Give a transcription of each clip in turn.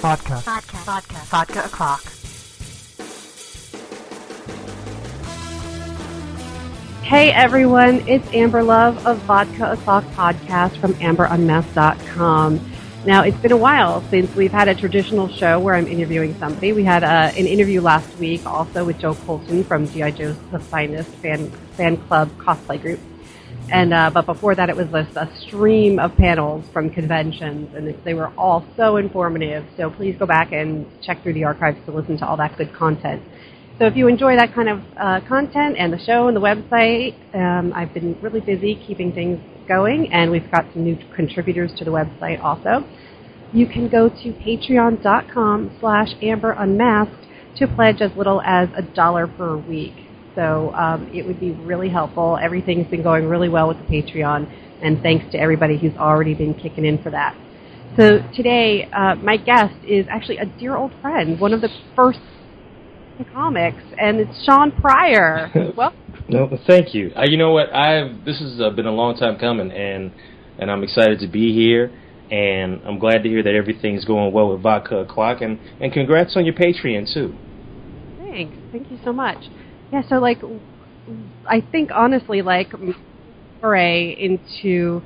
Vodka. Vodka. Vodka. Vodka o'clock. Hey everyone, it's Amber Love of Vodka O'Clock Podcast from AmberUnmasked.com. Now, it's been a while since we've had a traditional show where I'm interviewing somebody. We had uh, an interview last week also with Joe Colton from G.I. Joe's The Finest fan, fan club cosplay group. And uh, but before that, it was just a stream of panels from conventions, and they were all so informative. So please go back and check through the archives to listen to all that good content. So if you enjoy that kind of uh, content and the show and the website, um, I've been really busy keeping things going, and we've got some new contributors to the website also. You can go to patreon.com slash amberunmasked to pledge as little as a dollar per week. So um, it would be really helpful. Everything's been going really well with the Patreon, and thanks to everybody who's already been kicking in for that. So today, uh, my guest is actually a dear old friend, one of the first comics, and it's Sean Pryor. well, no, thank you. Uh, you know what? I've this has uh, been a long time coming, and and I'm excited to be here, and I'm glad to hear that everything's going well with Vodka O'Clock, and and congrats on your Patreon too. Thanks, thank you so much. Yeah, so like, I think honestly, like, foray into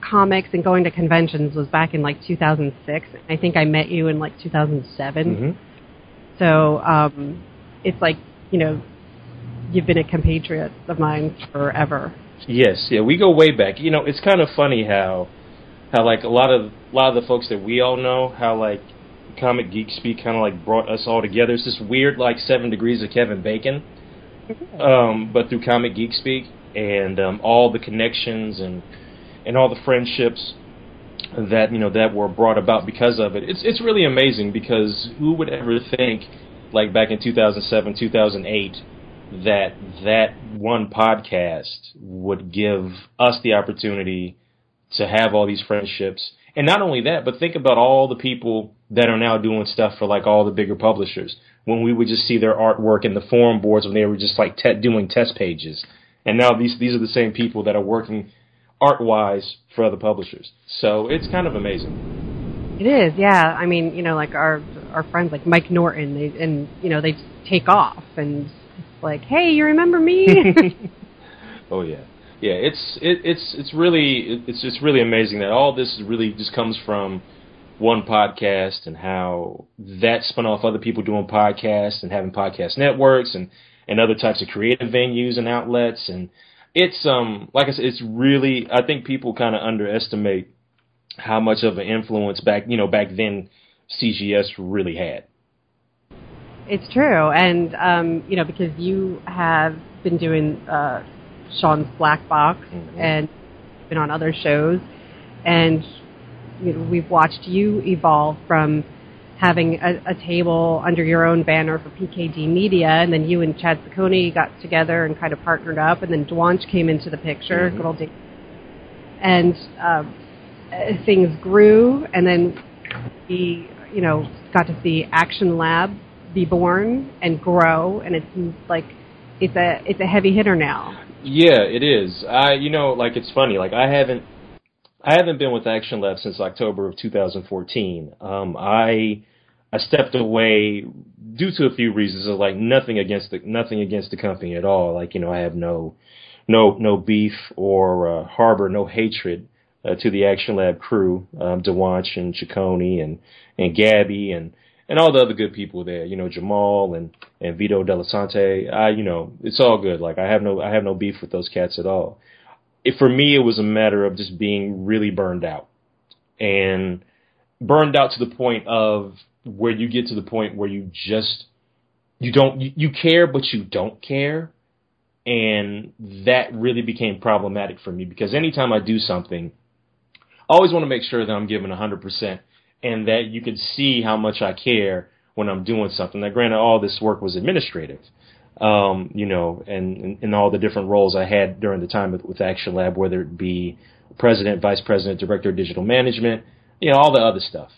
comics and going to conventions was back in like 2006. I think I met you in like 2007. Mm-hmm. So um, it's like you know, you've been a compatriot of mine forever. Yes, yeah, we go way back. You know, it's kind of funny how how like a lot of a lot of the folks that we all know, how like Comic Geek Speak kind of like brought us all together. It's this weird like seven degrees of Kevin Bacon, um, but through Comic Geek Speak and um, all the connections and and all the friendships that you know that were brought about because of it. It's it's really amazing because who would ever think, like back in 2007, 2008, that that one podcast would give us the opportunity to have all these friendships, and not only that, but think about all the people that are now doing stuff for like all the bigger publishers. When we would just see their artwork in the forum boards when they were just like te- doing test pages, and now these these are the same people that are working art wise for other publishers. So it's kind of amazing. It is, yeah. I mean, you know, like our our friends like Mike Norton, they and you know they take off and it's like, hey, you remember me? oh yeah, yeah. It's it, it's it's really it's just really amazing that all this really just comes from one podcast and how that spun off other people doing podcasts and having podcast networks and and other types of creative venues and outlets and it's um like I said, it's really I think people kind of underestimate how much of an influence back you know back then CGS really had. It's true, and um, you know because you have been doing uh, Sean's Black Box mm-hmm. and been on other shows, and you know we've watched you evolve from having a, a, table under your own banner for PKD Media, and then you and Chad Saccone got together and kind of partnered up, and then Dwonch came into the picture, mm-hmm. good old and um, things grew, and then we, you know, got to see Action Lab be born and grow, and it's like it's a it's a heavy hitter now. Yeah, it is. I, you know, like it's funny. Like I haven't I haven't been with Action Lab since October of 2014. Um, I I stepped away due to a few reasons. Of like nothing against the nothing against the company at all. Like you know, I have no no no beef or uh, harbor no hatred uh, to the Action Lab crew, um, Dwonch and Ciccone and and Gabby and and all the other good people there. You know, Jamal and and Vito Delsante. I you know, it's all good. Like I have no I have no beef with those cats at all it, for me, it was a matter of just being really burned out and burned out to the point of where you get to the point where you just you don't you, you care but you don't care and that really became problematic for me because anytime I do something I always want to make sure that I'm giving 100% and that you can see how much I care when I'm doing something. Now granted all this work was administrative um, you know, and in all the different roles I had during the time with, Action Lab, whether it be president, vice president, director of digital management, you know, all the other stuff.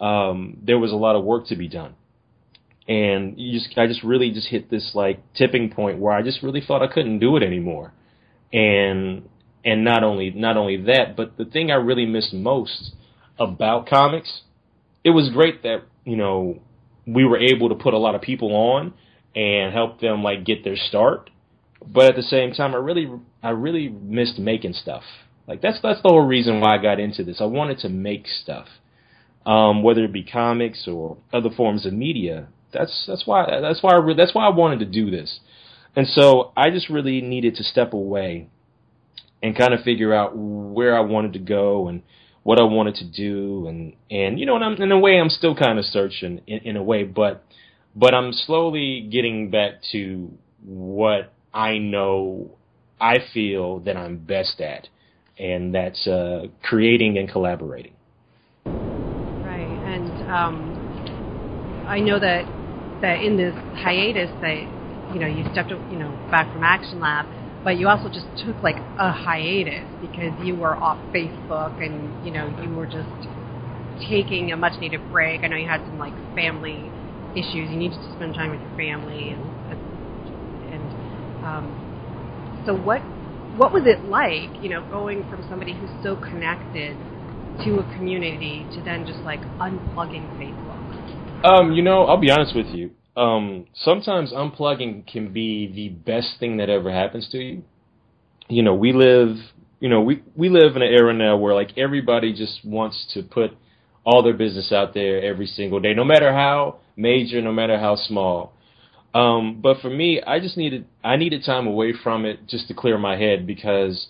Um, there was a lot of work to be done. And just, I just really just hit this like tipping point where I just really thought I couldn't do it anymore. And, and not only, not only that, but the thing I really missed most about comics it was great that you know we were able to put a lot of people on and help them like get their start. But at the same time, I really I really missed making stuff. Like that's that's the whole reason why I got into this. I wanted to make stuff, um, whether it be comics or other forms of media. That's that's why that's why I re- that's why I wanted to do this. And so I just really needed to step away and kind of figure out where I wanted to go and what I wanted to do and and you know and I'm in a way I'm still kind of searching in, in a way but but I'm slowly getting back to what I know I feel that I'm best at and that's uh, creating and collaborating. Right, and um, I know that that in this hiatus that you know you stepped you know back from Action Lab but you also just took like a hiatus because you were off Facebook and you know you were just taking a much needed break. I know you had some like family issues. You needed to spend time with your family and and um, so what what was it like? You know, going from somebody who's so connected to a community to then just like unplugging Facebook. Um, you know, I'll be honest with you um, sometimes unplugging can be the best thing that ever happens to you. You know, we live, you know, we we live in an era now where like everybody just wants to put all their business out there every single day, no matter how major, no matter how small. Um, but for me, I just needed I needed time away from it just to clear my head because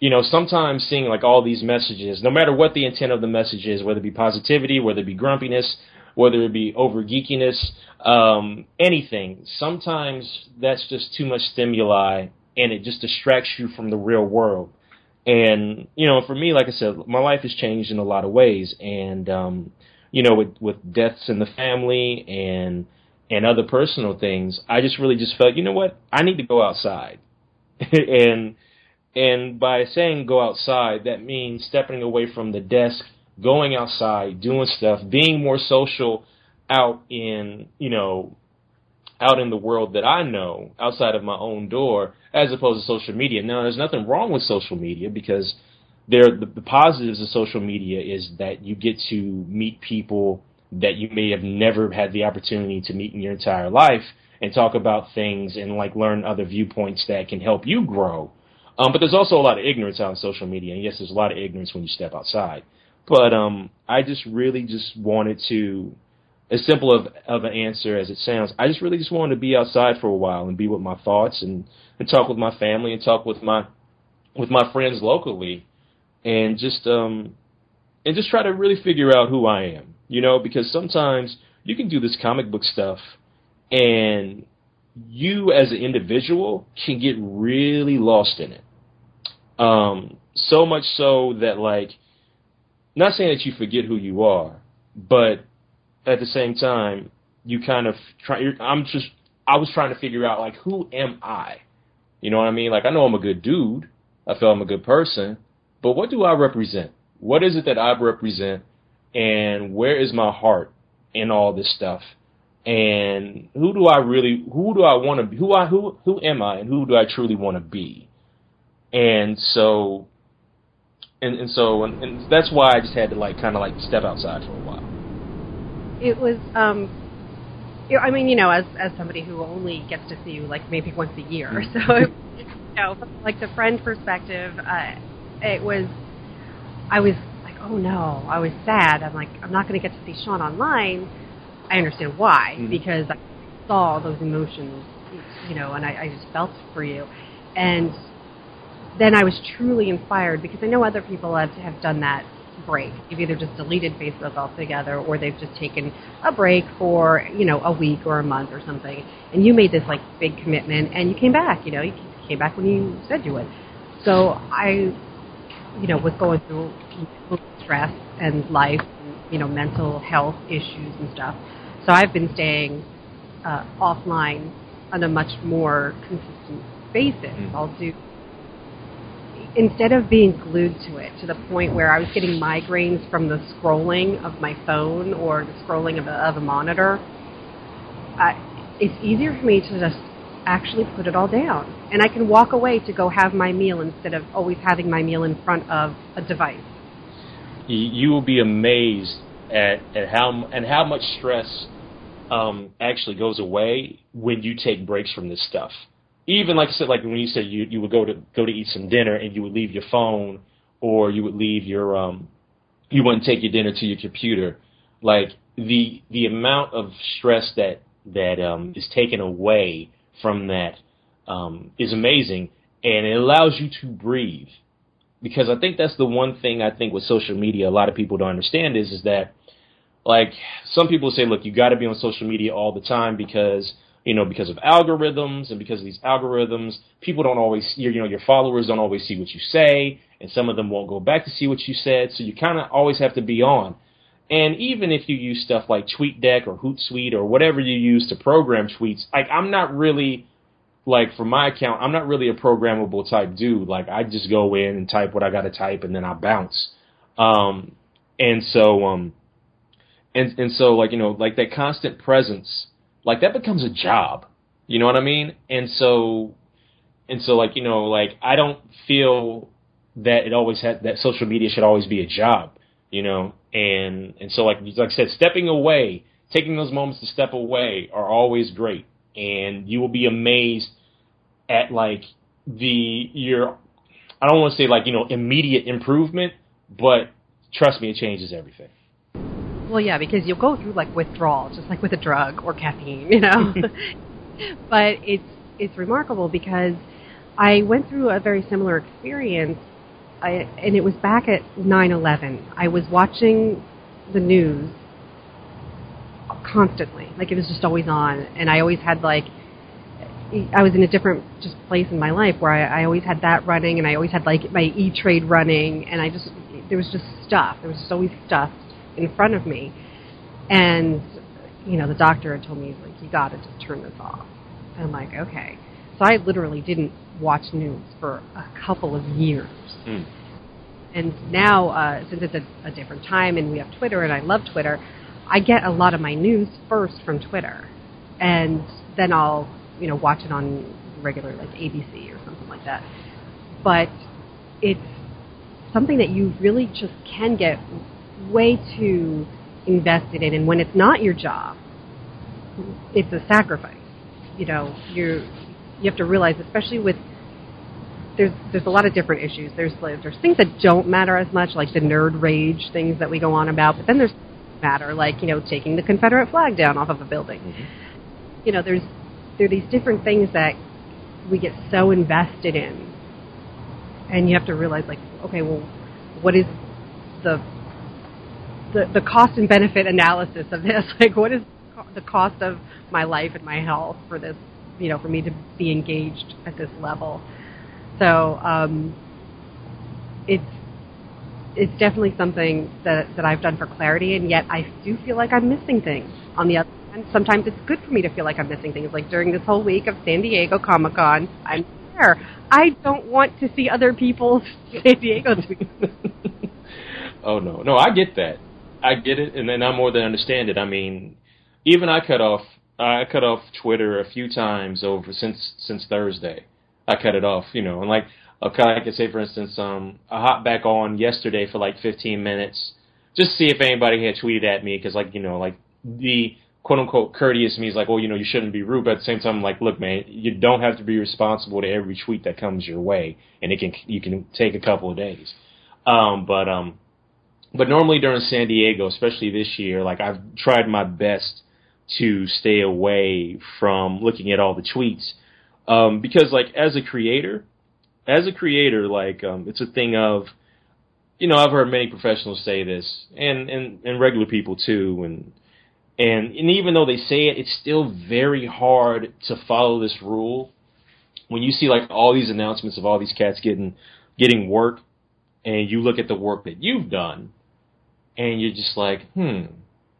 you know, sometimes seeing like all these messages, no matter what the intent of the message is, whether it be positivity, whether it be grumpiness, whether it be over geekiness, um, anything. Sometimes that's just too much stimuli and it just distracts you from the real world. And, you know, for me, like I said, my life has changed in a lot of ways. And, um, you know, with, with deaths in the family and, and other personal things, I just really just felt, you know what? I need to go outside. and, and by saying go outside, that means stepping away from the desk going outside, doing stuff, being more social out in, you know, out in the world that I know outside of my own door as opposed to social media. Now, there's nothing wrong with social media because there the, the positives of social media is that you get to meet people that you may have never had the opportunity to meet in your entire life and talk about things and like learn other viewpoints that can help you grow. Um, but there's also a lot of ignorance out on social media, and yes, there's a lot of ignorance when you step outside. But um, I just really just wanted to, as simple of of an answer as it sounds, I just really just wanted to be outside for a while and be with my thoughts and and talk with my family and talk with my with my friends locally, and just um and just try to really figure out who I am, you know, because sometimes you can do this comic book stuff and you as an individual can get really lost in it. Um, so much so that like not saying that you forget who you are, but at the same time, you kind of try. I'm just. I was trying to figure out like who am I? You know what I mean? Like I know I'm a good dude. I feel I'm a good person, but what do I represent? What is it that I represent? And where is my heart in all this stuff? And who do I really? Who do I want to be? Who I who who am I? And who do I truly want to be? And so and and so and, and that's why I just had to like kind of like step outside for a while. It was um I mean, you know, as as somebody who only gets to see you like maybe once a year, mm-hmm. so you know, like the friend perspective, uh, it was, I was like, oh no, I was sad. I'm like, I'm not going to get to see Sean online. I understand why mm-hmm. because I saw those emotions, you know, and I, I just felt for you, and then I was truly inspired because I know other people have, have done that break. They've either just deleted Facebook altogether or they've just taken a break for, you know, a week or a month or something. And you made this like big commitment and you came back, you know, you came back when you said you would. So I, you know, was going through stress and life, and, you know, mental health issues and stuff. So I've been staying uh, offline on a much more consistent basis. Mm-hmm. I'll do instead of being glued to it to the point where I was getting migraines from the scrolling of my phone or the scrolling of a, of a monitor, uh, it's easier for me to just actually put it all down. And I can walk away to go have my meal instead of always having my meal in front of a device. You will be amazed at at how and how much stress um, actually goes away when you take breaks from this stuff. Even like I said, like when you said you you would go to go to eat some dinner and you would leave your phone or you would leave your um you wouldn't take your dinner to your computer. Like the the amount of stress that that um, is taken away from that um, is amazing, and it allows you to breathe. Because I think that's the one thing I think with social media a lot of people don't understand is is that like some people say, look, you got to be on social media all the time because you know because of algorithms and because of these algorithms, people don't always you know your followers don't always see what you say, and some of them won't go back to see what you said, so you kind of always have to be on. And even if you use stuff like TweetDeck or Hootsuite or whatever you use to program tweets, like I'm not really like for my account, I'm not really a programmable type dude. Like I just go in and type what I got to type and then I bounce. Um, and so, um, and and so like you know like that constant presence, like that becomes a job. You know what I mean? And so, and so like you know like I don't feel that it always had that social media should always be a job. You know, and and so like like I said, stepping away, taking those moments to step away are always great, and you will be amazed at like the your I don't want to say like you know immediate improvement, but trust me, it changes everything. Well, yeah, because you'll go through like withdrawal, just like with a drug or caffeine, you know. but it's it's remarkable because I went through a very similar experience I, and it was back at 9/11. I was watching the news constantly, like it was just always on, and I always had like I was in a different just place in my life where I, I always had that running, and I always had like my E Trade running, and I just there was just stuff. There was just always stuff in front of me, and you know the doctor had told me like you got to just turn this off. And I'm like okay, so I literally didn't watch news for a couple of years. Mm. And now, uh, since it's a, a different time and we have Twitter and I love Twitter, I get a lot of my news first from Twitter. And then I'll, you know, watch it on regular, like ABC or something like that. But it's something that you really just can get way too invested in. And when it's not your job, it's a sacrifice. You know, you you have to realize, especially with there's there's a lot of different issues. There's there's things that don't matter as much, like the nerd rage things that we go on about. But then there's matter, like you know, taking the Confederate flag down off of a building. Mm-hmm. You know, there's there are these different things that we get so invested in, and you have to realize, like, okay, well, what is the the, the cost and benefit analysis of this? Like, what is the cost of my life and my health for this? You know, for me to be engaged at this level. So um, it's it's definitely something that that I've done for clarity, and yet I do feel like I'm missing things. On the other hand, sometimes it's good for me to feel like I'm missing things. Like during this whole week of San Diego Comic Con, I'm there. I don't want to see other people's San Diego oh no, no, I get that. I get it, and then I more than understand it. I mean, even I cut off I cut off Twitter a few times over since since Thursday. I cut it off, you know, and like okay, I could say for instance, um, I hopped back on yesterday for like 15 minutes just to see if anybody had tweeted at me because like you know like the quote unquote courteous me is like, well, you know, you shouldn't be rude, but at the same time, I'm like, look, man, you don't have to be responsible to every tweet that comes your way, and it can you can take a couple of days. Um, but um, but normally during San Diego, especially this year, like I've tried my best to stay away from looking at all the tweets um, because like as a creator, as a creator, like um, it's a thing of, you know, I've heard many professionals say this, and and and regular people too, and and and even though they say it, it's still very hard to follow this rule. When you see like all these announcements of all these cats getting getting work, and you look at the work that you've done, and you're just like, hmm,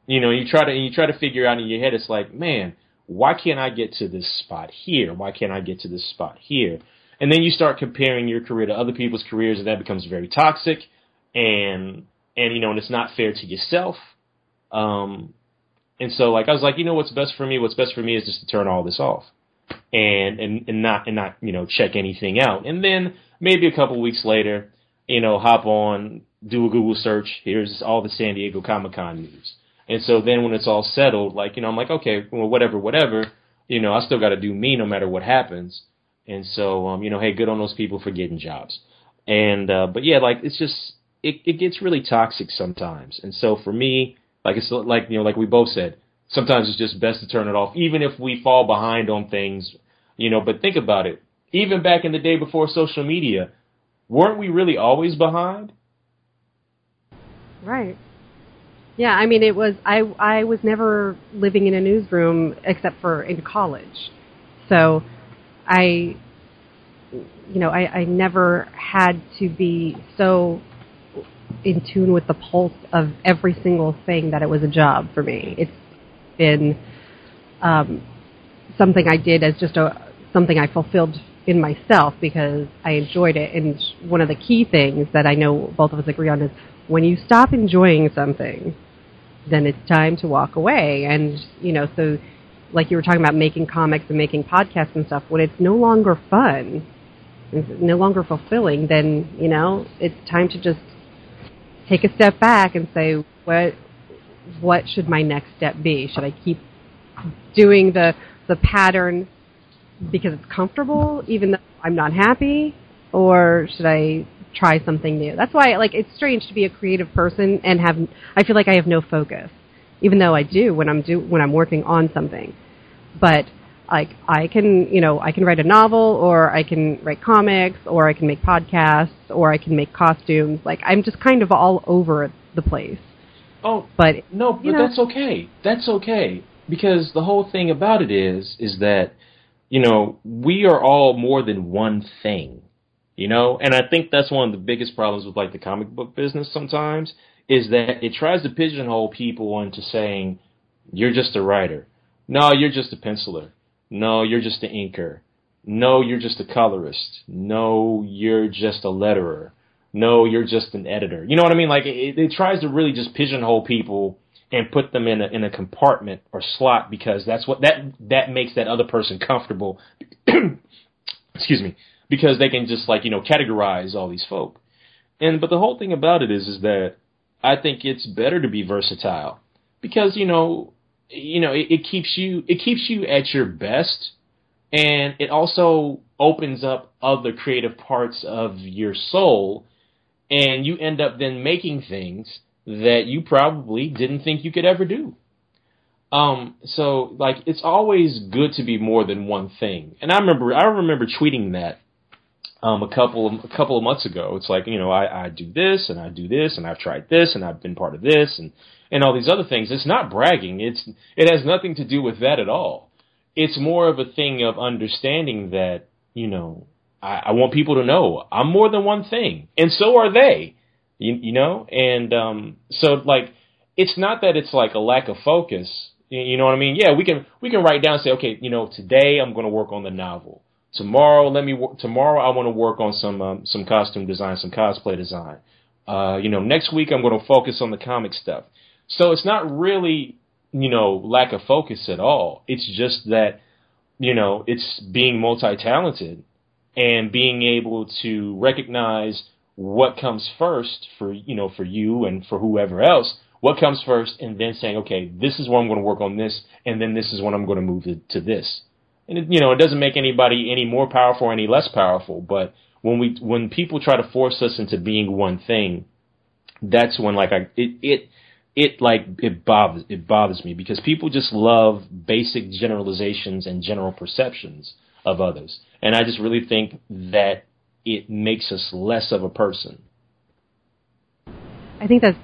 you know, you try to you try to figure out in your head, it's like, man, why can't I get to this spot here? Why can't I get to this spot here? And then you start comparing your career to other people's careers, and that becomes very toxic, and and you know, and it's not fair to yourself. Um, and so, like, I was like, you know, what's best for me? What's best for me is just to turn all this off, and and and not and not you know check anything out. And then maybe a couple weeks later, you know, hop on, do a Google search. Here's all the San Diego Comic Con news. And so then when it's all settled, like, you know, I'm like, okay, well, whatever, whatever, you know, I still got to do me no matter what happens. And so, um, you know, hey, good on those people for getting jobs. And, uh, but yeah, like, it's just, it, it gets really toxic sometimes. And so for me, like, it's like, you know, like we both said, sometimes it's just best to turn it off, even if we fall behind on things, you know, but think about it. Even back in the day before social media, weren't we really always behind? Right. Yeah, I mean, it was I I was never living in a newsroom except for in college, so I, you know, I, I never had to be so in tune with the pulse of every single thing that it was a job for me. It's been um, something I did as just a something I fulfilled in myself because I enjoyed it. And one of the key things that I know both of us agree on is when you stop enjoying something, then it's time to walk away. And, you know, so like you were talking about making comics and making podcasts and stuff, when it's no longer fun, it's no longer fulfilling, then, you know, it's time to just take a step back and say, what, what should my next step be? Should I keep doing the, the pattern because it's comfortable, even though I'm not happy? Or should I try something new. That's why like it's strange to be a creative person and have I feel like I have no focus, even though I do when I'm do when I'm working on something. But like I can, you know, I can write a novel or I can write comics or I can make podcasts or I can make costumes. Like I'm just kind of all over the place. Oh, but no, but know, that's okay. That's okay because the whole thing about it is is that you know, we are all more than one thing you know? And i think that's one of the biggest problems with like the comic book business sometimes is that it tries to pigeonhole people into saying you're just a writer. No you're just a penciler. No you're just an inker. No you're just a colorist. No you're just a letterer. No you're just an editor. You know what i mean? Like it, it tries to really just pigeonhole people and put them in a in a compartment or slot because that's what that that makes that other person comfortable. Excuse me because they can just like you know categorize all these folk. And but the whole thing about it is is that I think it's better to be versatile because you know you know it, it keeps you it keeps you at your best and it also opens up other creative parts of your soul and you end up then making things that you probably didn't think you could ever do. Um, so like it's always good to be more than one thing. And I remember I remember tweeting that um, a couple of, a couple of months ago. It's like you know I, I do this and I do this and I've tried this and I've been part of this and and all these other things. It's not bragging. It's it has nothing to do with that at all. It's more of a thing of understanding that you know I, I want people to know I'm more than one thing, and so are they. You, you know, and um, so like it's not that it's like a lack of focus. You know what I mean? Yeah, we can we can write down say, okay, you know, today I'm going to work on the novel Tomorrow, let me tomorrow I want to work on some um, some costume design, some cosplay design. Uh, you know, next week I'm going to focus on the comic stuff. So it's not really you know lack of focus at all. It's just that you know it's being multi-talented and being able to recognize what comes first for you know for you and for whoever else what comes first and then saying okay this is what i'm going to work on this and then this is when i'm going to move to, to this and it, you know, it doesn't make anybody any more powerful or any less powerful. But when we when people try to force us into being one thing, that's when like I it it it like it bothers it bothers me because people just love basic generalizations and general perceptions of others, and I just really think that it makes us less of a person. I think that's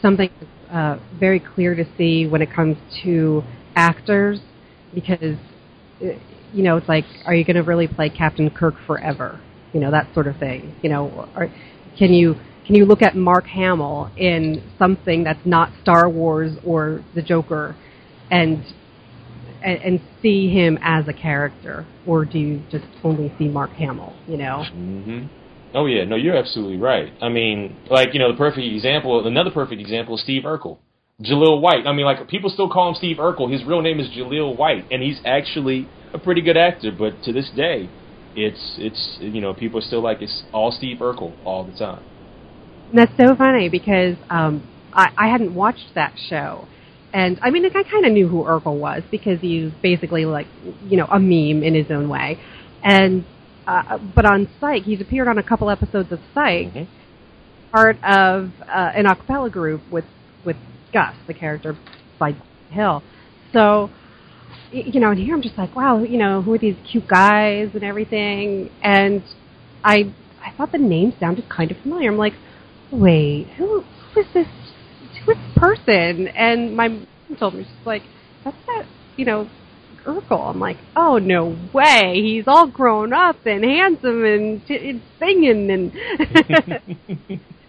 something that's uh, very clear to see when it comes to actors because you know, it's like, are you going to really play Captain Kirk forever? You know, that sort of thing. You know, or can you can you look at Mark Hamill in something that's not Star Wars or the Joker, and and, and see him as a character, or do you just only see Mark Hamill? You know. Mm-hmm. Oh yeah, no, you're absolutely right. I mean, like you know, the perfect example, another perfect example is Steve Urkel. Jaleel White. I mean, like people still call him Steve Urkel. His real name is Jaleel White, and he's actually a pretty good actor. But to this day, it's it's you know people are still like it's all Steve Urkel all the time. And that's so funny because um, I, I hadn't watched that show. And I mean, like, I kind of knew who Urkel was because he's basically like, you know, a meme in his own way. And uh, but on Psych, he's appeared on a couple episodes of Psych, Mhm. part of uh, an a cappella group with with Gus, the character by Hill. So, you know, and here I'm just like, wow, you know, who are these cute guys and everything? And I I thought the name sounded kind of familiar. I'm like, wait, who who is this? Who is this person? And my mom told me she's like, that's that, you know, Urkel. I'm like, oh no way, he's all grown up and handsome and, t- and singing and.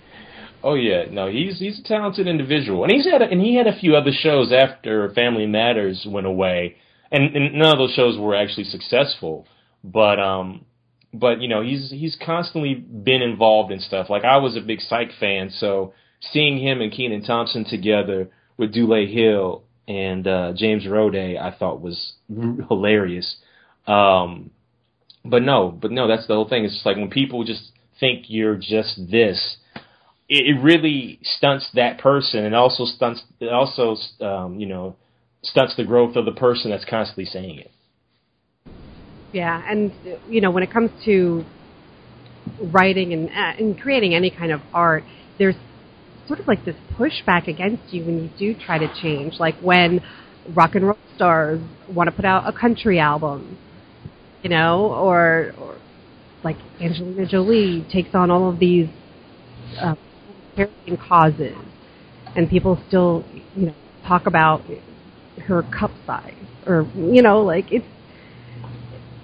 oh yeah, no, he's he's a talented individual, and he's had a, and he had a few other shows after Family Matters went away, and, and none of those shows were actually successful. But um, but you know, he's he's constantly been involved in stuff. Like I was a big Psych fan, so seeing him and Kenan Thompson together with Dule Hill and uh, James Roday, I thought was hilarious. Um, but no, but no, that's the whole thing. It's just like when people just think you're just this, it, it really stunts that person, and also stunts, it also um, you know, stunts the growth of the person that's constantly saying it. Yeah, and you know, when it comes to writing and uh, and creating any kind of art, there's sort of like this pushback against you when you do try to change. Like when rock and roll stars want to put out a country album, you know, or or like Angelina Jolie takes on all of these uh, causes, and people still, you know, talk about her cup size, or you know, like it's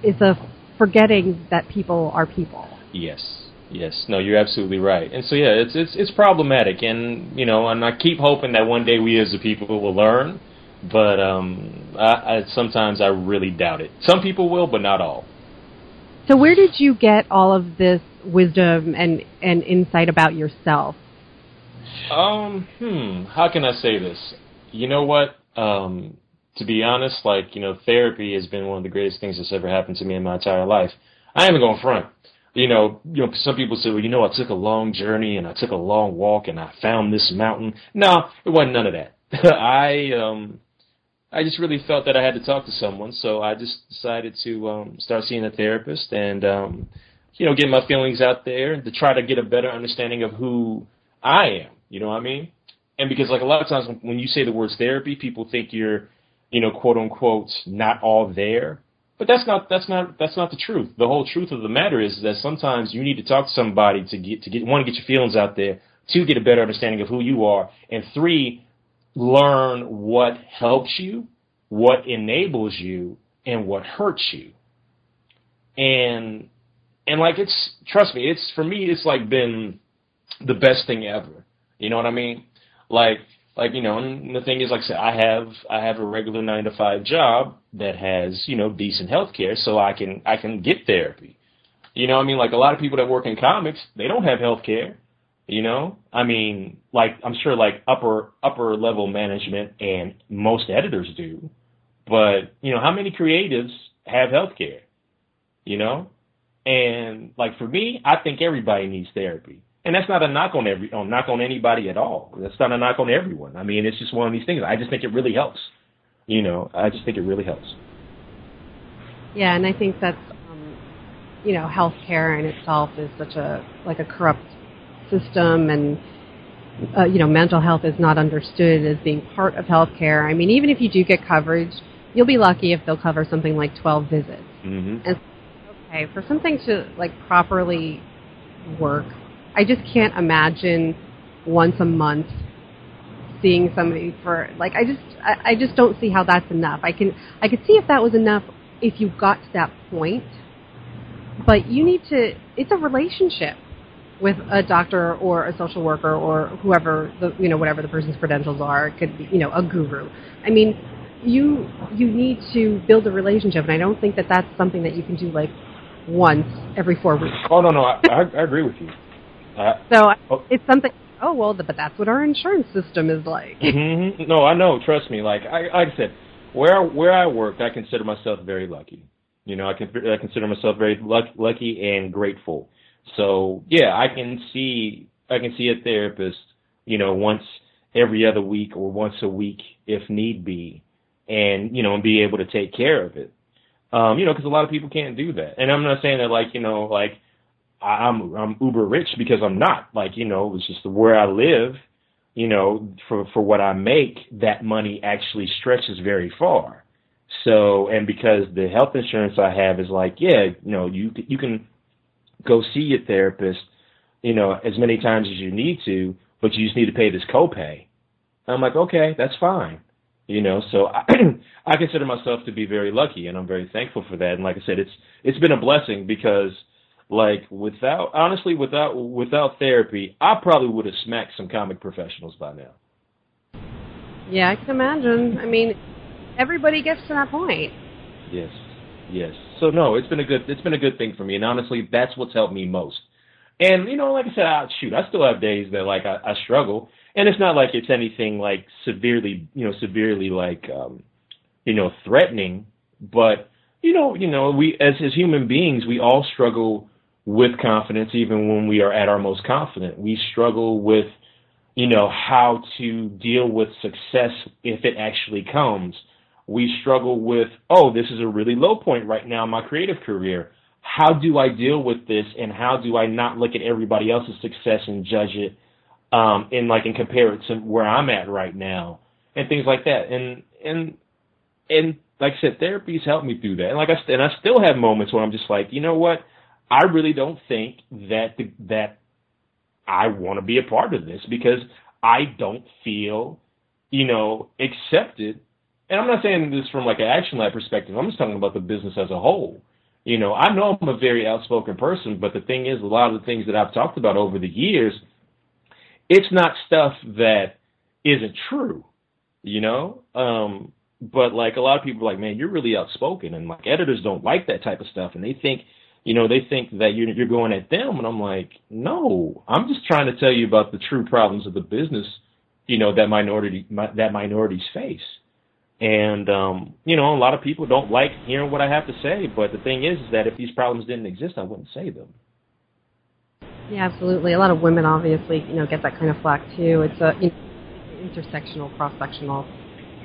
it's a forgetting that people are people. Yes. Yes, no, you're absolutely right, and so yeah, it's it's it's problematic, and you know, and I keep hoping that one day we as a people will learn, but um, I, I sometimes I really doubt it. Some people will, but not all. So where did you get all of this wisdom and and insight about yourself? Um, hmm, how can I say this? You know what? Um, to be honest, like you know, therapy has been one of the greatest things that's ever happened to me in my entire life. I am going front. You know, you know, some people say, well, you know, I took a long journey and I took a long walk and I found this mountain. No, it wasn't none of that. I um, I just really felt that I had to talk to someone, so I just decided to um, start seeing a therapist and um, you know, get my feelings out there to try to get a better understanding of who I am. You know what I mean? And because like a lot of times when, you say the words therapy, people think you're, you know, quote unquote, not all there. But that's not that's not that's not the truth. The whole truth of the matter is that sometimes you need to talk to somebody to get to get one get your feelings out there, two get a better understanding of who you are, and three learn what helps you, what enables you, and what hurts you. And and like it's trust me, it's for me it's like been the best thing ever. You know what I mean? Like like you know, and the thing is, like I said, I have I have a regular nine to five job that has you know decent health care, so I can I can get therapy. You know, what I mean, like a lot of people that work in comics, they don't have health care. You know, I mean, like I'm sure like upper upper level management and most editors do, but you know, how many creatives have health care? You know, and like for me, I think everybody needs therapy. And that's not a knock on every on knock on anybody at all. That's not a knock on everyone. I mean, it's just one of these things. I just think it really helps. You know, I just think it really helps. Yeah, and I think that's um, you know, healthcare in itself is such a like a corrupt system, and uh, you know, mental health is not understood as being part of healthcare. I mean, even if you do get coverage, you'll be lucky if they'll cover something like 12 visits. Mm-hmm. And okay, for something to like properly work, I just can't imagine once a month seeing somebody for like I just I, I just don't see how that's enough. I can I could see if that was enough if you got to that point. But you need to it's a relationship with a doctor or a social worker or whoever the you know whatever the person's credentials are. It could be you know a guru. I mean, you you need to build a relationship, and I don't think that that's something that you can do like once every four weeks. Oh no, no, I, I, I agree with you. Uh, So Oh. it's something. Oh well, but that's what our insurance system is like. hmm No, I know. Trust me. Like I, like I said, where where I work, I consider myself very lucky. You know, I can I consider myself very luck, lucky and grateful. So yeah, I can see I can see a therapist, you know, once every other week or once a week if need be, and you know, and be able to take care of it. Um, you know, because a lot of people can't do that. And I'm not saying that like you know, like I'm I'm uber rich because I'm not. Like you know, it's just where I live. You know, for for what I make, that money actually stretches very far. So, and because the health insurance I have is like, yeah, you know, you you can go see your therapist, you know, as many times as you need to, but you just need to pay this copay. I'm like, okay, that's fine. You know, so I, I consider myself to be very lucky, and I'm very thankful for that. And like I said, it's it's been a blessing because, like, without honestly, without without therapy, I probably would have smacked some comic professionals by now. Yeah, I can imagine. I mean, everybody gets to that point. Yes, yes. So no, it's been a good it's been a good thing for me, and honestly, that's what's helped me most. And you know, like I said, I, shoot, I still have days that like I, I struggle, and it's not like it's anything like severely, you know, severely like, um, you know, threatening. But you know, you know, we as as human beings, we all struggle with confidence, even when we are at our most confident. We struggle with, you know, how to deal with success if it actually comes we struggle with, oh, this is a really low point right now in my creative career. How do I deal with this and how do I not look at everybody else's success and judge it um and like and compare it to where I'm at right now and things like that. And and and like I said, therapy's helped me through that. And like I and I still have moments where I'm just like, you know what? I really don't think that the, that I want to be a part of this because I don't feel, you know, accepted and I'm not saying this from like an action lab perspective. I'm just talking about the business as a whole. You know, I know I'm a very outspoken person, but the thing is, a lot of the things that I've talked about over the years, it's not stuff that isn't true. You know, um, but like a lot of people are like, man, you're really outspoken, and like editors don't like that type of stuff, and they think, you know, they think that you're you're going at them, and I'm like, no, I'm just trying to tell you about the true problems of the business, you know, that minority that minorities face. And um, you know, a lot of people don't like hearing what I have to say, but the thing is, is that if these problems didn't exist, I wouldn't say them. Yeah, absolutely. A lot of women obviously, you know, get that kind of flack too. It's a you know, intersectional, cross-sectional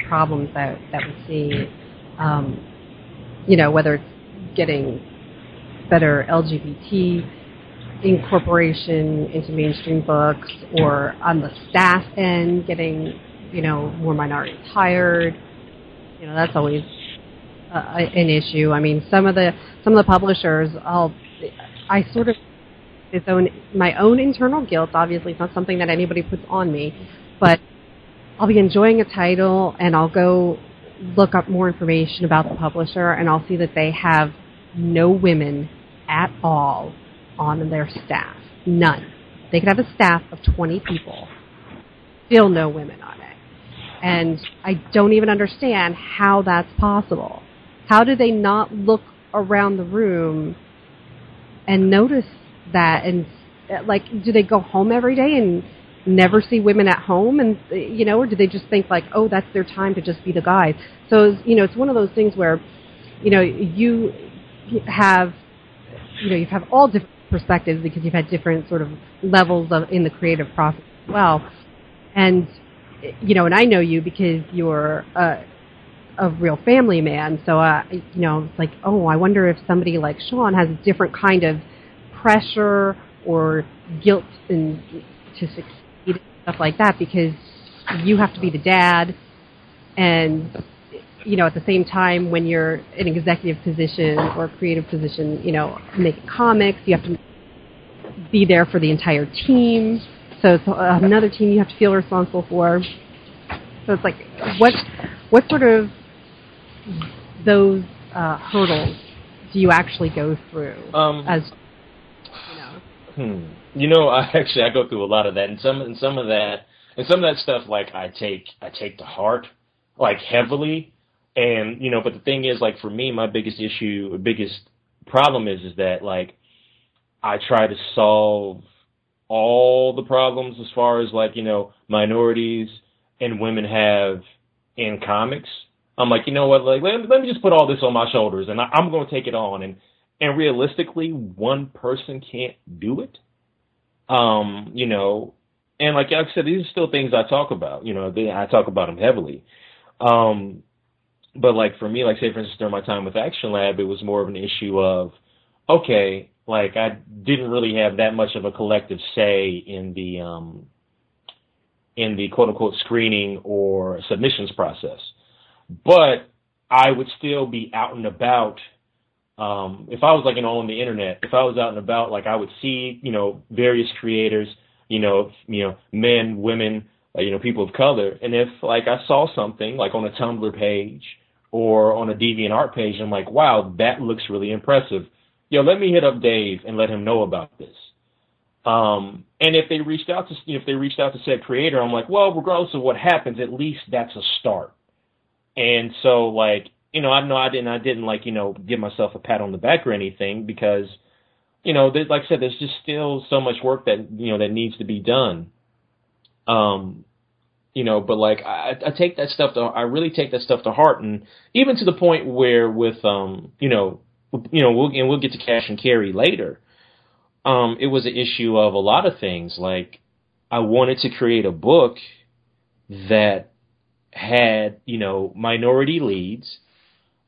problems that that we see. Um, you know, whether it's getting better LGBT incorporation into mainstream books, or on the staff end, getting you know more minorities hired you know that's always uh, an issue. I mean, some of the some of the publishers, I'll I sort of its own my own internal guilt. Obviously, it's not something that anybody puts on me, but I'll be enjoying a title and I'll go look up more information about the publisher and I'll see that they have no women at all on their staff. None. They could have a staff of 20 people, still no women on it. And I don't even understand how that's possible. How do they not look around the room and notice that? And like, do they go home every day and never see women at home? And you know, or do they just think like, oh, that's their time to just be the guys? So you know, it's one of those things where, you know, you have, you know, you have all different perspectives because you've had different sort of levels of in the creative process as well. And you know, and I know you because you're a, a real family man. So, uh, you know, it's like, oh, I wonder if somebody like Sean has a different kind of pressure or guilt in, to succeed and stuff like that because you have to be the dad and you know at the same time when you're in an executive position or creative position you know making comics you have to be there for the entire team so it's another team you have to feel responsible for. So it's like, what what sort of those uh, hurdles do you actually go through um, as you know? Hmm. You know, I actually I go through a lot of that, and some and some of that and some of that stuff like I take I take to heart like heavily, and you know. But the thing is, like for me, my biggest issue, biggest problem is is that like I try to solve all the problems as far as like you know minorities and women have in comics. I'm like, you know what? Like, let, let me just put all this on my shoulders, and I, I'm going to take it on. And and realistically, one person can't do it. Um, you know, and like I said, these are still things I talk about. You know, they, I talk about them heavily. Um, but like for me, like say for instance during my time with Action Lab, it was more of an issue of, okay, like I didn't really have that much of a collective say in the um, in the quote unquote screening or submissions process, but I would still be out and about. Um, if I was like you know on the internet, if I was out and about, like I would see you know various creators, you know you know men, women, uh, you know people of color, and if like I saw something like on a Tumblr page or on a DeviantArt page, I'm like, wow, that looks really impressive. Yo, let me hit up Dave and let him know about this. Um, and if they reached out to if they reached out to said creator, I'm like, well, regardless of what happens, at least that's a start. And so, like, you know, I know I didn't, I didn't like, you know, give myself a pat on the back or anything because, you know, like I said, there's just still so much work that you know that needs to be done. Um, you know, but like I, I take that stuff to, I really take that stuff to heart, and even to the point where with, um, you know, you know, we'll, and we'll get to cash and carry later. Um, it was an issue of a lot of things. Like I wanted to create a book that had, you know, minority leads,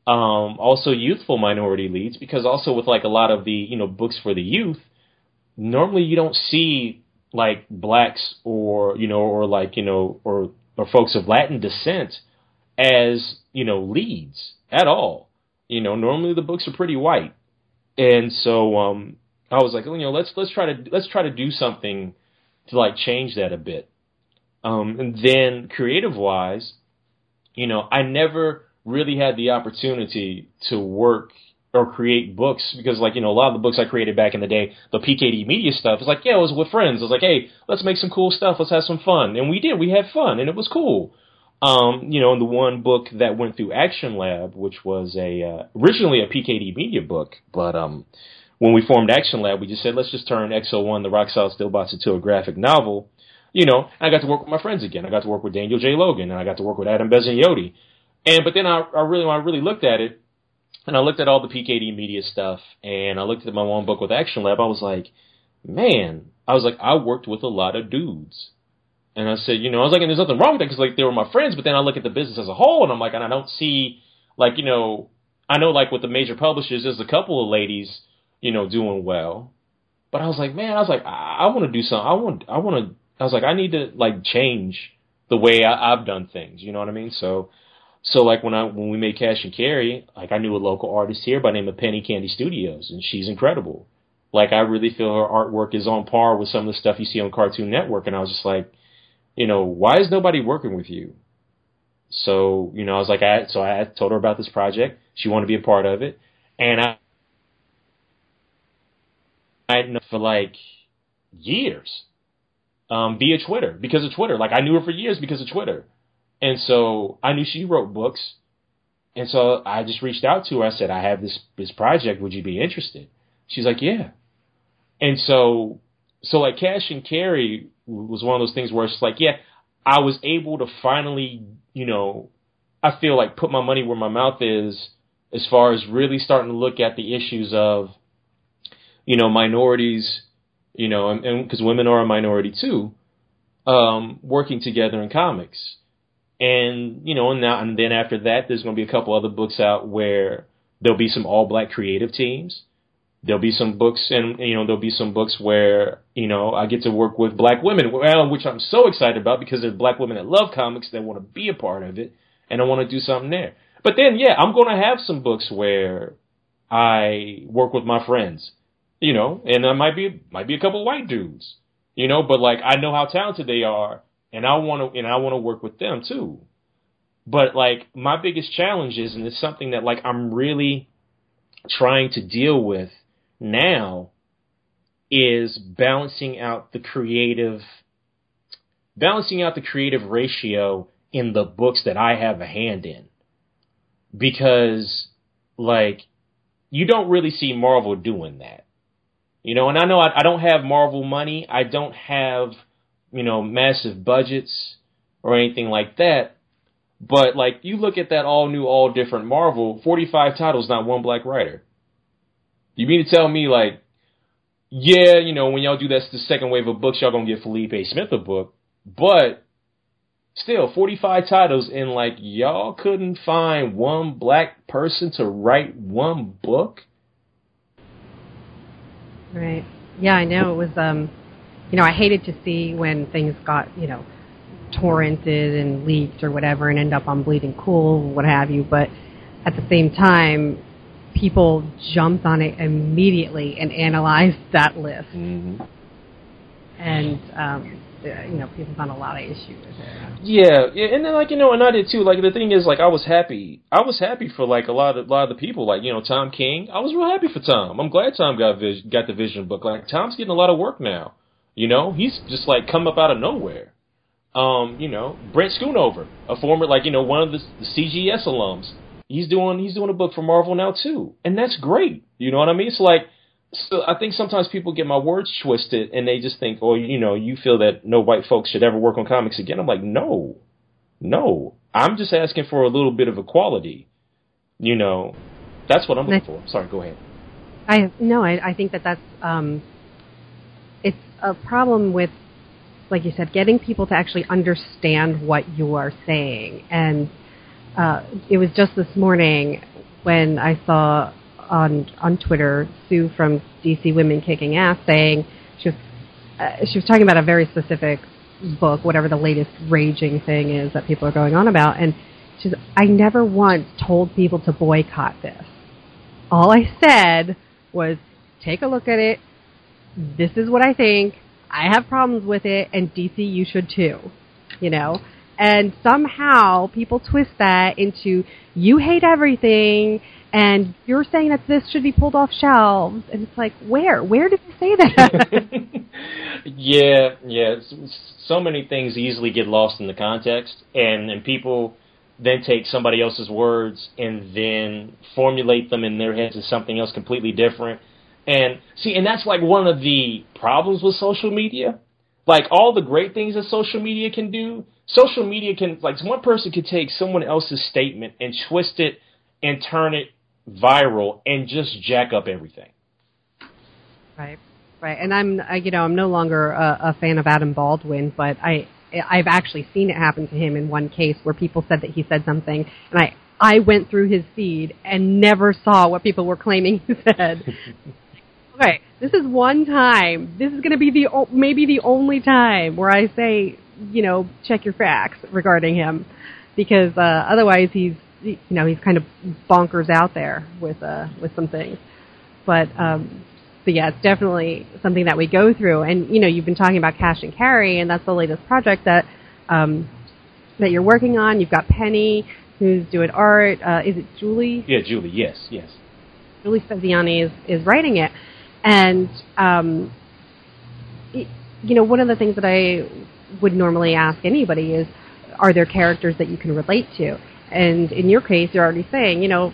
um, also youthful minority leads, because also with like a lot of the, you know, books for the youth, normally you don't see like blacks or you know or like you know or or folks of Latin descent as you know leads at all. You know, normally the books are pretty white, and so um, I was like, you know, let's let's try to let's try to do something to like change that a bit. Um, and then creative wise, you know, I never really had the opportunity to work or create books because like you know a lot of the books I created back in the day, the PKD media stuff, is like yeah, it was with friends. I was like, hey, let's make some cool stuff. Let's have some fun, and we did. We had fun, and it was cool. Um, you know, in the one book that went through Action Lab, which was a uh, originally a PKD media book, but um, when we formed Action Lab, we just said let's just turn X01, the Rock Solid Stillbots, into a graphic novel. You know, I got to work with my friends again. I got to work with Daniel J. Logan, and I got to work with Adam Bezanyotti. And but then I, I really, when I really looked at it, and I looked at all the PKD media stuff, and I looked at my one book with Action Lab. I was like, man, I was like, I worked with a lot of dudes. And I said, you know, I was like, and there's nothing wrong with that because like they were my friends. But then I look at the business as a whole, and I'm like, and I don't see, like, you know, I know like with the major publishers, there's a couple of ladies, you know, doing well. But I was like, man, I was like, I, I want to do something. I want, I want to. I was like, I need to like change the way I, I've done things. You know what I mean? So so like when I when we made Cash and Carry, like I knew a local artist here by name of Penny Candy Studios, and she's incredible. Like I really feel her artwork is on par with some of the stuff you see on Cartoon Network, and I was just like, you know, why is nobody working with you? So you know, I was like, I so I told her about this project. She wanted to be a part of it, and I I had known for like years um, via Twitter because of Twitter. Like I knew her for years because of Twitter. And so I knew she wrote books. And so I just reached out to her. I said, I have this this project. Would you be interested? She's like, yeah. And so so like cash and carry was one of those things where it's like, yeah, I was able to finally, you know, I feel like put my money where my mouth is as far as really starting to look at the issues of, you know, minorities, you know, and because women are a minority too, um, working together in comics and you know, and now and then after that, there's going to be a couple other books out where there'll be some all black creative teams. There'll be some books, and you know, there'll be some books where you know I get to work with black women, which I'm so excited about because there's black women that love comics that want to be a part of it, and I want to do something there. But then, yeah, I'm going to have some books where I work with my friends, you know, and I might be might be a couple white dudes, you know, but like I know how talented they are, and I want to and I want to work with them too. But like my biggest challenge is, and it's something that like I'm really trying to deal with now, is balancing out the creative, balancing out the creative ratio in the books that I have a hand in, because like you don't really see Marvel doing that, you know. And I know I, I don't have Marvel money. I don't have you know, massive budgets or anything like that. But like you look at that all new, all different Marvel, 45 titles, not one black writer. You mean to tell me like yeah, you know, when y'all do that, the second wave of books, y'all gonna get Felipe Smith a book, but still 45 titles and like y'all couldn't find one black person to write one book right yeah i know it was um you know i hated to see when things got you know torrented and leaked or whatever and end up on bleeding cool what have you but at the same time people jumped on it immediately and analyzed that list mm-hmm. and um you know people found a lot of issues with it. Yeah, yeah, and then like you know, and I did too. Like the thing is, like I was happy. I was happy for like a lot of a lot of the people. Like you know, Tom King. I was real happy for Tom. I'm glad Tom got vis- got the Vision book. Like Tom's getting a lot of work now. You know, he's just like come up out of nowhere. Um, you know, Brent Schoonover, a former like you know one of the, the CGS alums. He's doing he's doing a book for Marvel now too, and that's great. You know what I mean? It's like so I think sometimes people get my words twisted and they just think, oh, you know, you feel that no white folks should ever work on comics again. I'm like, no, no. I'm just asking for a little bit of equality. You know, that's what I'm looking for. Sorry, go ahead. I no, I, I think that that's um, a problem with, like you said, getting people to actually understand what you are saying. And uh, it was just this morning when I saw on on Twitter, Sue from DC Women Kicking Ass, saying she was uh, she was talking about a very specific book, whatever the latest raging thing is that people are going on about, and she's I never once told people to boycott this. All I said was take a look at it. This is what I think. I have problems with it, and DC, you should too. You know, and somehow people twist that into you hate everything and you're saying that this should be pulled off shelves and it's like where where did you say that yeah yeah so many things easily get lost in the context and and people then take somebody else's words and then formulate them in their heads as something else completely different and see and that's like one of the problems with social media like all the great things that social media can do social media can like one person could take someone else's statement and twist it and turn it viral and just jack up everything. Right, right. And I'm, I, you know, I'm no longer a, a fan of Adam Baldwin, but I, I've actually seen it happen to him in one case where people said that he said something, and I, I went through his feed and never saw what people were claiming he said. okay, this is one time. This is going to be the o- maybe the only time where I say, you know, check your facts regarding him, because uh, otherwise he's you know he's kind of bonkers out there with uh with some things. But um but yeah it's definitely something that we go through. And you know you've been talking about cash and carry and that's the latest project that um that you're working on. You've got penny who's doing art. Uh is it julie? Yeah julie. Yes yes. Julie Speziani is is writing it and um you know one of the things that i would normally ask anybody is are there characters that you can relate to and in your case, you're already saying, you know,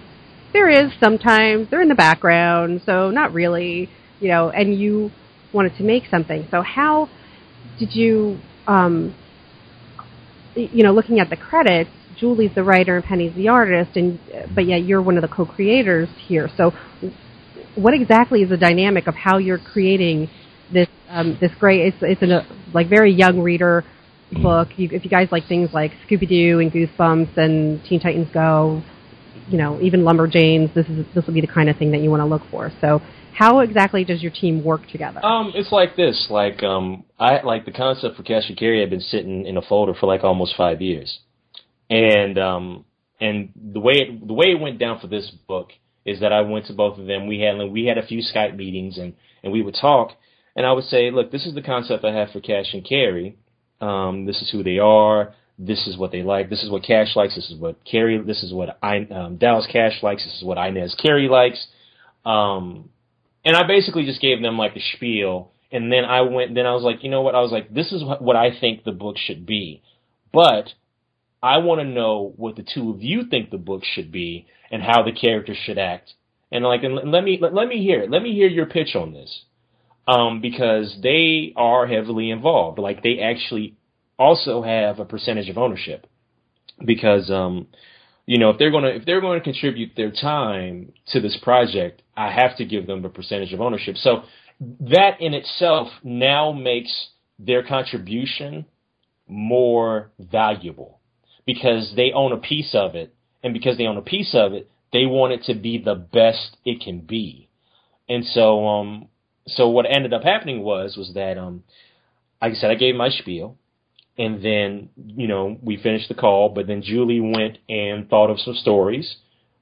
there is sometimes they're in the background, so not really, you know, and you wanted to make something. So how did you, um, you know, looking at the credits, Julie's the writer and Penny's the artist, and but yet you're one of the co-creators here. So what exactly is the dynamic of how you're creating this um, this great? It's it's a like very young reader book. You, if you guys like things like Scooby Doo and Goosebumps and Teen Titans Go, you know, even Lumberjanes, this is this will be the kind of thing that you want to look for. So, how exactly does your team work together? Um, it's like this. Like, um, I like the concept for Cash and Carry had been sitting in a folder for like almost five years, and um, and the way it, the way it went down for this book is that I went to both of them. We had we had a few Skype meetings and and we would talk, and I would say, look, this is the concept I have for Cash and Carry um, this is who they are. This is what they like. This is what Cash likes. This is what Carey. This is what I, um, Dallas Cash likes. This is what Inez Carey likes. Um, and I basically just gave them like a spiel. And then I went. Then I was like, you know what? I was like, this is what I think the book should be. But I want to know what the two of you think the book should be and how the characters should act. And like, and let me let, let me hear it. Let me hear your pitch on this um, because they are heavily involved. Like they actually also have a percentage of ownership because um, you know if they're to if they're going to contribute their time to this project, I have to give them a percentage of ownership. So that in itself now makes their contribution more valuable because they own a piece of it. And because they own a piece of it, they want it to be the best it can be. And so, um, so what ended up happening was, was that, um, like I said, I gave my spiel and then, you know, we finished the call, but then Julie went and thought of some stories,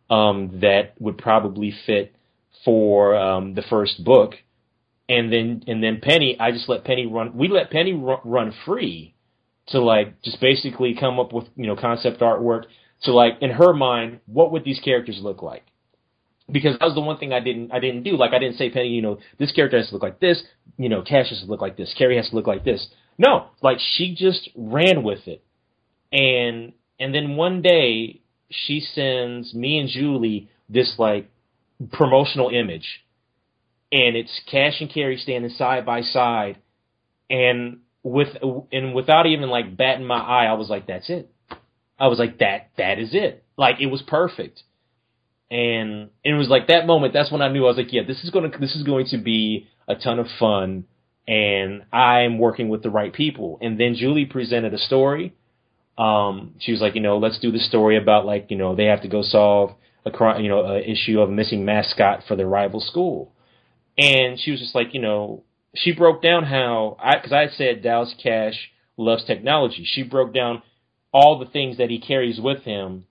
um, that would probably fit for, um, the first book. And then, and then Penny, I just let Penny run, we let Penny run, run free to like just basically come up with you know concept artwork to like in her mind what would these characters look like? Because that was the one thing I didn't I didn't do. Like I didn't say Penny you know this character has to look like this. You know Cash has to look like this. Carrie has to look like this. No. Like she just ran with it. And and then one day she sends me and Julie this like promotional image. And it's Cash and Carrie standing side by side. And with and without even like batting my eye, I was like, that's it. I was like, that that is it. Like it was perfect. And it was like that moment. That's when I knew I was like, yeah, this is gonna this is going to be a ton of fun, and I'm working with the right people. And then Julie presented a story. Um, she was like, you know, let's do the story about like you know they have to go solve a crime, you know, a issue of missing mascot for their rival school. And she was just like, you know, she broke down how I because I said Dallas Cash loves technology. She broke down all the things that he carries with him,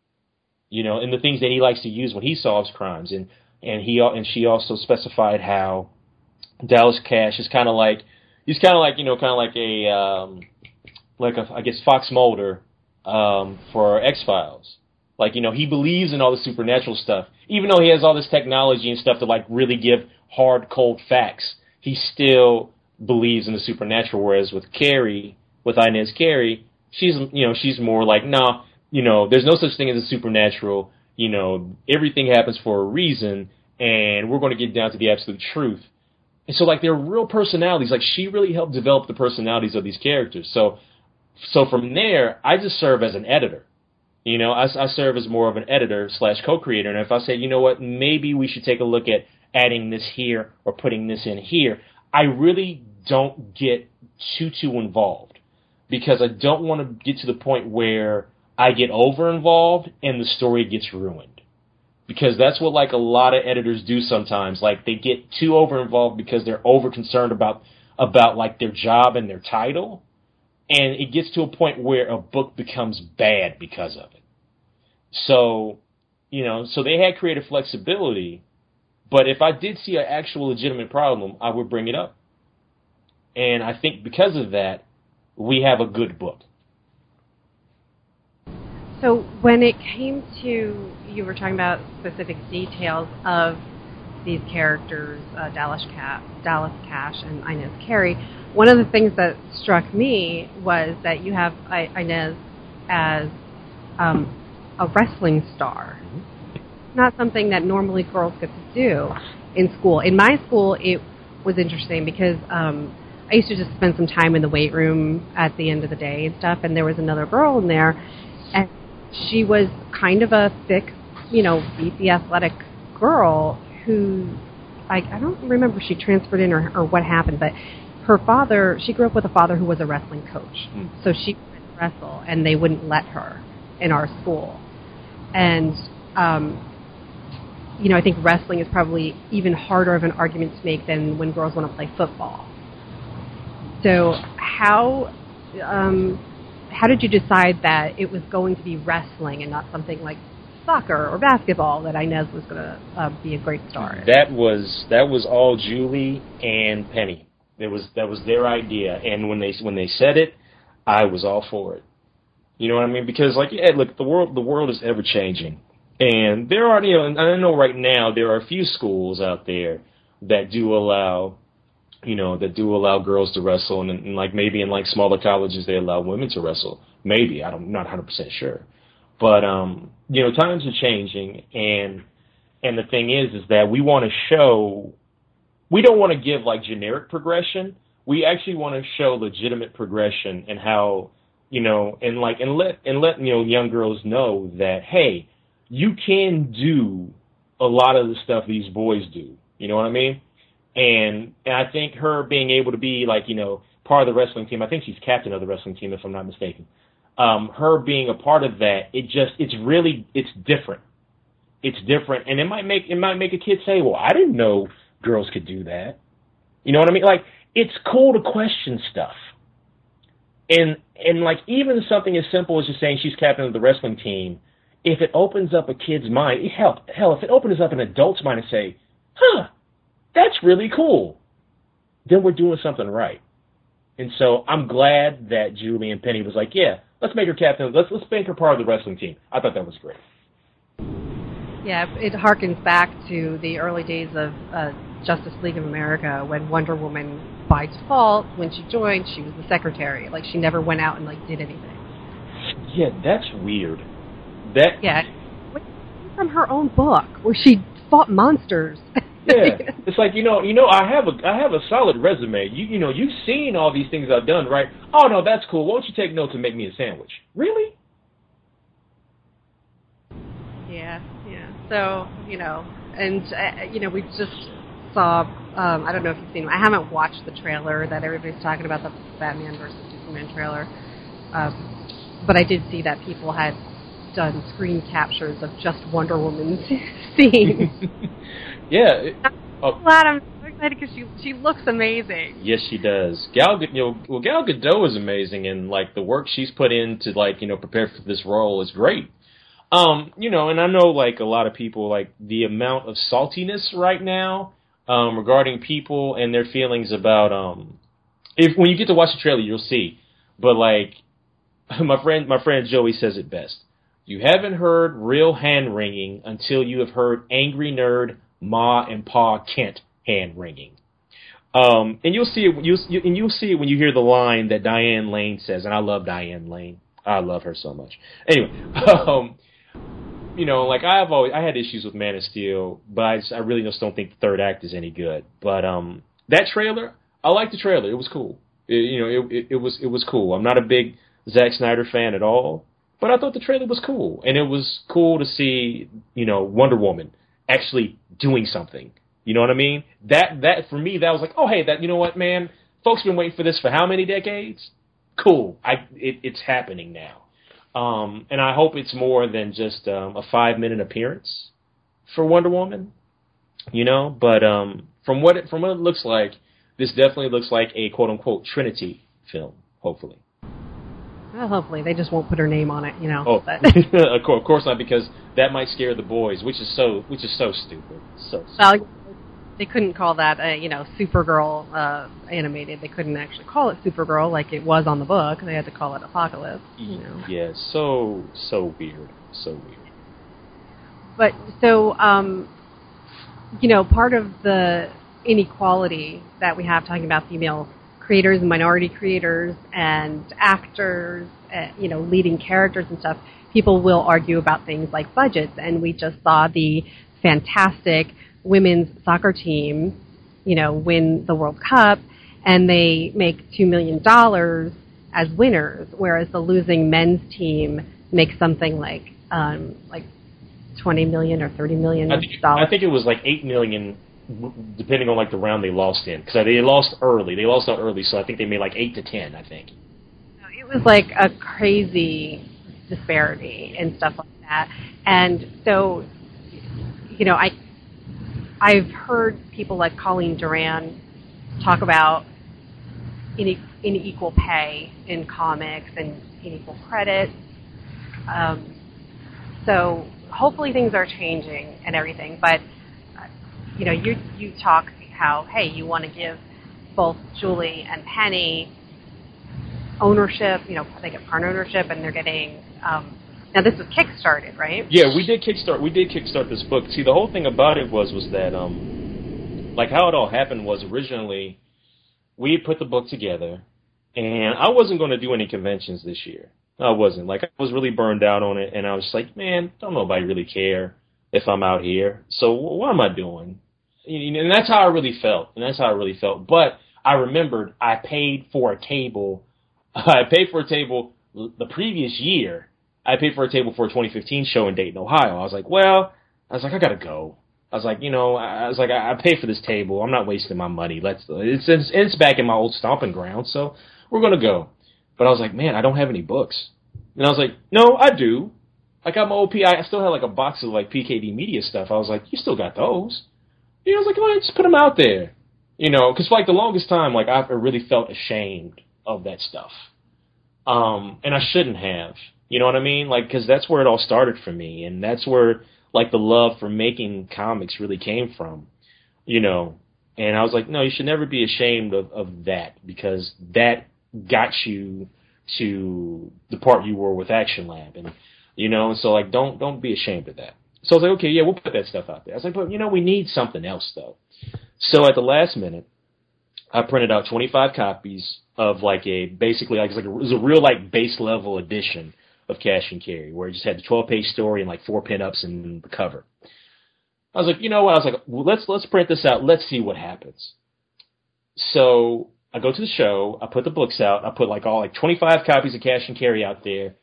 you know, and the things that he likes to use when he solves crimes. And and he and she also specified how Dallas Cash is kind of like he's kind of like you know kind of like a um, like a I guess Fox Mulder um, for X Files. Like you know he believes in all the supernatural stuff, even though he has all this technology and stuff to like really give hard cold facts he still believes in the supernatural. Whereas with Carrie, with Inez Carrie, she's you know she's more like nah, you know there's no such thing as a supernatural. You know everything happens for a reason, and we're going to get down to the absolute truth. And so like they're real personalities. Like she really helped develop the personalities of these characters. So so from there, I just serve as an editor. You know, I, I serve as more of an editor slash co-creator. And if I say, you know what, maybe we should take a look at adding this here or putting this in here. I really don't get too too involved because I don't want to get to the point where I get over involved and the story gets ruined. Because that's what like a lot of editors do sometimes. Like they get too over involved because they're over concerned about about like their job and their title. And it gets to a point where a book becomes bad because of it. So, you know, so they had creative flexibility, but if I did see an actual legitimate problem, I would bring it up. And I think because of that, we have a good book. So when it came to, you were talking about specific details of these characters, uh, Dallas, Ca- Dallas Cash and Inez Carey, One of the things that struck me was that you have Inez as um, a wrestling star. Mm-hmm not something that normally girls get to do in school. In my school, it was interesting because um, I used to just spend some time in the weight room at the end of the day and stuff, and there was another girl in there, and she was kind of a thick, you know, beefy, athletic girl who I, I don't remember if she transferred in or, or what happened, but her father, she grew up with a father who was a wrestling coach, mm. so she would wrestle, and they wouldn't let her in our school, and um, you know, I think wrestling is probably even harder of an argument to make than when girls want to play football. So how um, how did you decide that it was going to be wrestling and not something like soccer or basketball that Inez was going to uh, be a great star? That was that was all Julie and Penny. It was that was their idea, and when they when they said it, I was all for it. You know what I mean? Because like, yeah, look, the world the world is ever changing and there are, you know, and I know right now there are a few schools out there that do allow, you know, that do allow girls to wrestle, and, and like maybe in like smaller colleges they allow women to wrestle. Maybe I don't, I'm not 100 percent sure, but um, you know, times are changing, and and the thing is, is that we want to show, we don't want to give like generic progression. We actually want to show legitimate progression and how, you know, and like and let and let you know young girls know that hey you can do a lot of the stuff these boys do. You know what I mean? and and I think her being able to be like you know part of the wrestling team. I think she's captain of the wrestling team if I'm not mistaken. Um, her being a part of that, it just it's really it's different. It's different, and it might make it might make a kid say, "Well, I didn't know girls could do that." You know what I mean? Like it's cool to question stuff, and and like even something as simple as just saying she's captain of the wrestling team, if it opens up a kid's mind, hell, hell, if it opens up an adult's mind and say, "Huh, that's really cool," then we're doing something right. And so I'm glad that Julie and Penny was like, "Yeah, let's make her captain. Let's let's make her part of the wrestling team." I thought that was great. Yeah, it harkens back to the early days of uh, Justice League of America when Wonder Woman, by default, when she joined, she was the secretary. Like she never went out and like did anything. Yeah, that's weird. That yeah, from her own book where she fought monsters. yeah, it's like you know, you know, I have a I have a solid resume. You you know, you've seen all these things I've done, right? Oh no, that's cool. Won't you take notes and make me a sandwich? Really? Yeah, yeah. So you know, and uh, you know, we just saw. Um, I don't know if you've seen. I haven't watched the trailer that everybody's talking about the Batman versus Superman trailer, um, but I did see that people had done screen captures of just Wonder Woman's scenes. yeah. I'm oh. glad I'm so excited because she she looks amazing. Yes, she does. Gal, you know, well, Gal Gadot is amazing, and like the work she's put in to like you know prepare for this role is great. Um, you know, and I know like a lot of people like the amount of saltiness right now um, regarding people and their feelings about um, if when you get to watch the trailer, you'll see. But like my friend, my friend Joey says it best. You haven't heard real hand wringing until you have heard angry nerd Ma and Pa Kent hand wringing. Um, and you'll see it. You, you and you'll see it when you hear the line that Diane Lane says. And I love Diane Lane. I love her so much. Anyway, um, you know, like I've always I had issues with Man of Steel, but I, just, I really just don't think the third act is any good. But um, that trailer, I liked the trailer. It was cool. It, you know, it, it, it was it was cool. I'm not a big Zack Snyder fan at all, but I thought the trailer was cool, and it was cool to see you know Wonder Woman actually doing something. You know what I mean? That that for me that was like, oh hey, that you know what, man, folks been waiting for this for how many decades? Cool, I it, it's happening now, um, and I hope it's more than just um, a five minute appearance for Wonder Woman. You know, but um, from what it, from what it looks like, this definitely looks like a quote unquote Trinity film. Hopefully. Well, hopefully they just won't put her name on it, you know. Oh, of course not, because that might scare the boys, which is so which is so stupid. So. Stupid. Well, they couldn't call that, uh, you know, Supergirl uh, animated. They couldn't actually call it Supergirl like it was on the book. They had to call it Apocalypse. You know. Yeah, so so weird, so weird. But so, um, you know, part of the inequality that we have talking about female creators and minority creators and actors, uh, you know, leading characters and stuff, people will argue about things like budgets. And we just saw the fantastic women's soccer team, you know, win the World Cup, and they make two million dollars as winners, whereas the losing men's team makes something like um, like twenty million or thirty million dollars. I think it was like eight million depending on like the round they lost in because they lost early. They lost out early, so I think they made like eight to ten. I think it was like a crazy disparity and stuff like that. And so, you know, I I've heard people like Colleen Doran talk about unequal pay in comics and unequal credit. Um, so hopefully things are changing and everything, but you know, you you talk how hey, you want to give both Julie and Penny ownership. You know, they get part ownership, and they're getting. Um, now this was kickstarted, right? Yeah, we did kickstart. We did kickstart this book. See, the whole thing about it was was that um, like how it all happened was originally we put the book together, and I wasn't going to do any conventions this year. I wasn't. Like I was really burned out on it, and I was like, man, don't nobody really care if I'm out here. So what am I doing? And that's how I really felt, and that's how I really felt. But I remembered I paid for a table. I paid for a table the previous year. I paid for a table for a 2015 show in Dayton, Ohio. I was like, well, I was like, I gotta go. I was like, you know, I was like, I, pay for this table. I'm not wasting my money. Let's. It's, it's it's back in my old stomping ground, so we're gonna go. But I was like, man, I don't have any books. And I was like, no, I do. I got my OP. I still had like a box of like PKD Media stuff. I was like, you still got those? You know, I was like, come on, just put them out there. You know, because for like the longest time, like I really felt ashamed of that stuff. Um, and I shouldn't have. You know what I mean? Like, because that's where it all started for me, and that's where like the love for making comics really came from. You know, and I was like, no, you should never be ashamed of, of that because that got you to the part you were with Action Lab, and you know, and so like, don't don't be ashamed of that. So I was like, okay, yeah, we'll put that stuff out there. I was like, but you know, we need something else though. So at the last minute, I printed out 25 copies of like a basically like, it was a real like base level edition of Cash and Carry, where it just had the 12 page story and like four pinups and the cover. I was like, you know what? I was like, well, let's let's print this out. Let's see what happens. So I go to the show. I put the books out. I put like all like 25 copies of Cash and Carry out there,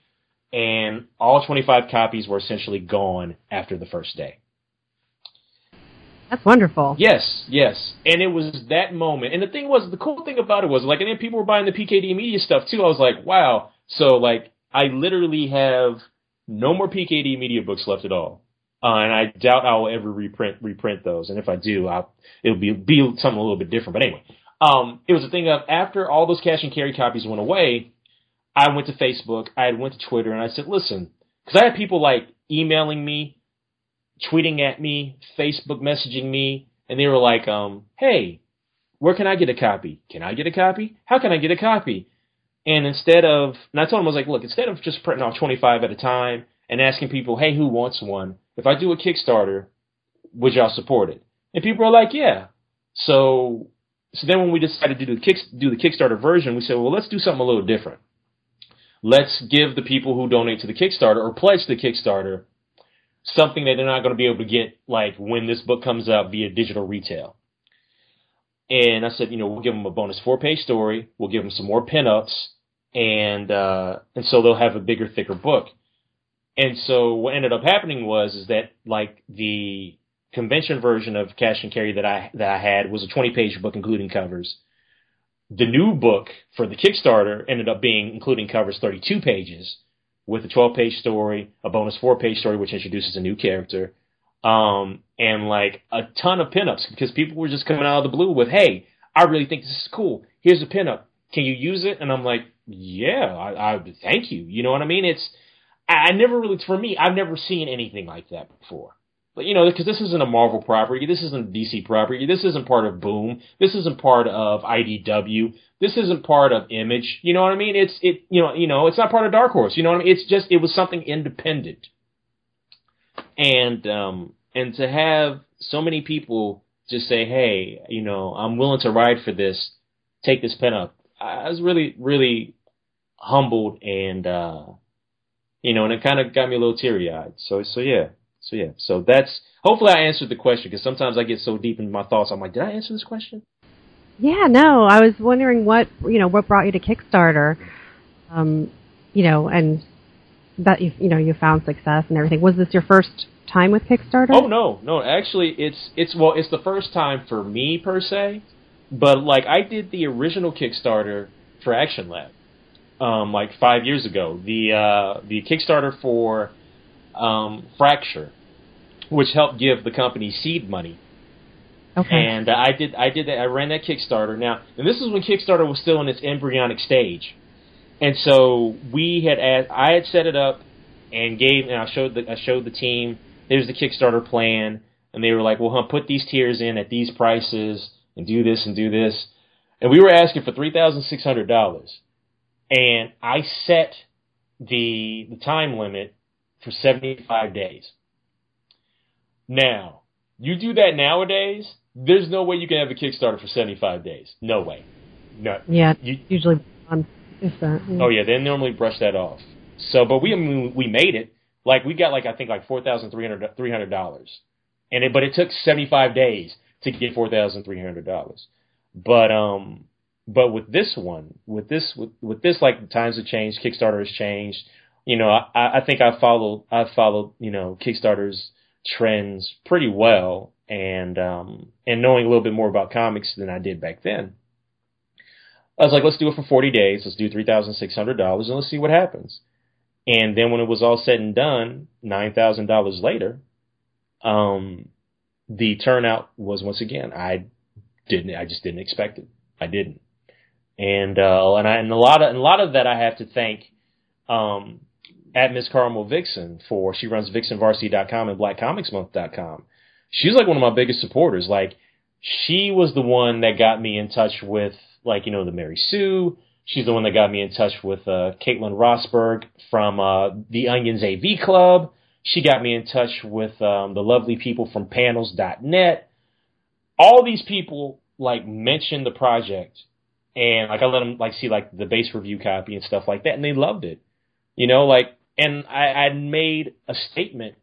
and all 25 copies were essentially gone after the first day. That's wonderful. Yes, yes. And it was that moment. And the thing was, the cool thing about it was, like, and then people were buying the PKD Media stuff too. I was like, wow. So, like, I literally have no more PKD Media books left at all. Uh, and I doubt I will ever reprint reprint those. And if I do, I'll, it'll be be something a little bit different. But anyway, um, it was a thing of after all those cash and carry copies went away, I went to Facebook, I went to Twitter, and I said, listen, because I had people like emailing me, tweeting at me, Facebook messaging me, and they were like, um, hey, where can I get a copy? Can I get a copy? How can I get a copy? And instead of, and I told them, I was like, look, instead of just printing off 25 at a time and asking people, hey, who wants one? If I do a Kickstarter, would y'all support it? And people are like, yeah. So, so then when we decided to do the, kick, do the Kickstarter version, we said, well, let's do something a little different. Let's give the people who donate to the Kickstarter or pledge to the Kickstarter something that they're not going to be able to get like when this book comes out via digital retail. And I said, you know, we'll give them a bonus four page story. We'll give them some more pinups and, uh, and so they'll have a bigger, thicker book. And so what ended up happening was, is that like the convention version of Cash and Carry that I, that I had was a 20 page book including covers. The new book for the Kickstarter ended up being including covers 32 pages with a 12 page story, a bonus four page story which introduces a new character, um, and like a ton of pinups because people were just coming out of the blue with, "Hey, I really think this is cool. Here's a pinup. Can you use it?" And I'm like, "Yeah, I, I thank you." You know what I mean? It's I, I never really, for me, I've never seen anything like that before. But you know, because this isn't a Marvel property, this isn't a DC property, this isn't part of Boom, this isn't part of IDW, this isn't part of Image. You know what I mean? It's it, you know, you know, it's not part of Dark Horse. You know what I mean? It's just it was something independent, and um, and to have so many people just say, hey, you know, I'm willing to ride for this, take this pen up. I was really, really humbled and, uh, you know, and it kind of got me a little teary eyed. So, so yeah. So yeah, so that's hopefully I answered the question because sometimes I get so deep in my thoughts. I'm like, did I answer this question? Yeah, no. I was wondering what you know what brought you to Kickstarter, um, you know, and that you you know you found success and everything. Was this your first time with Kickstarter? Oh no, no. Actually, it's it's well, it's the first time for me per se, but like I did the original Kickstarter for Action Lab, um, like five years ago. The uh, the Kickstarter for um, Fracture, which helped give the company seed money. Okay. And uh, I did I did that I ran that Kickstarter. Now, and this is when Kickstarter was still in its embryonic stage. And so we had asked, I had set it up and gave and I showed the I showed the team here's the Kickstarter plan and they were like, "Well, huh, put these tiers in at these prices and do this and do this." And we were asking for $3,600. And I set the the time limit for 75 days. Now, you do that nowadays, there's no way you can have a Kickstarter for 75 days. No way. No. Yeah, you, usually on if that. Yeah. Oh yeah, they normally brush that off. So, but we I mean, we made it. Like we got like I think like four thousand three hundred three hundred dollars, and it but it took 75 days to get four thousand three hundred dollars. But um, but with this one, with this with, with this like times have changed, Kickstarter has changed you know, I, I think I followed I followed you know Kickstarter's trends pretty well, and um, and knowing a little bit more about comics than I did back then, I was like, let's do it for 40 days. Let's do $3,600 and let's see what happens. And then when it was all said and done, $9,000 later, um, the turnout was once again, I didn't, I just didn't expect it. I didn't. And, uh, and I, and a lot of, and a lot of that I have to thank, um, at Miss Carmel Vixen for, she runs vixenvarsity.com and blackcomicsmonth.com. She's like one of my biggest supporters. Like, she was the one that got me in touch with, like, you know, the Mary Sue. She's the one that got me in touch with, uh, Caitlin Rosberg from, uh, the Onions AV Club. She got me in touch with, um, the lovely people from panels.net. All these people, like, mentioned the project and like I let them like see like the base review copy and stuff like that, and they loved it. You know, like, and I, made a statement,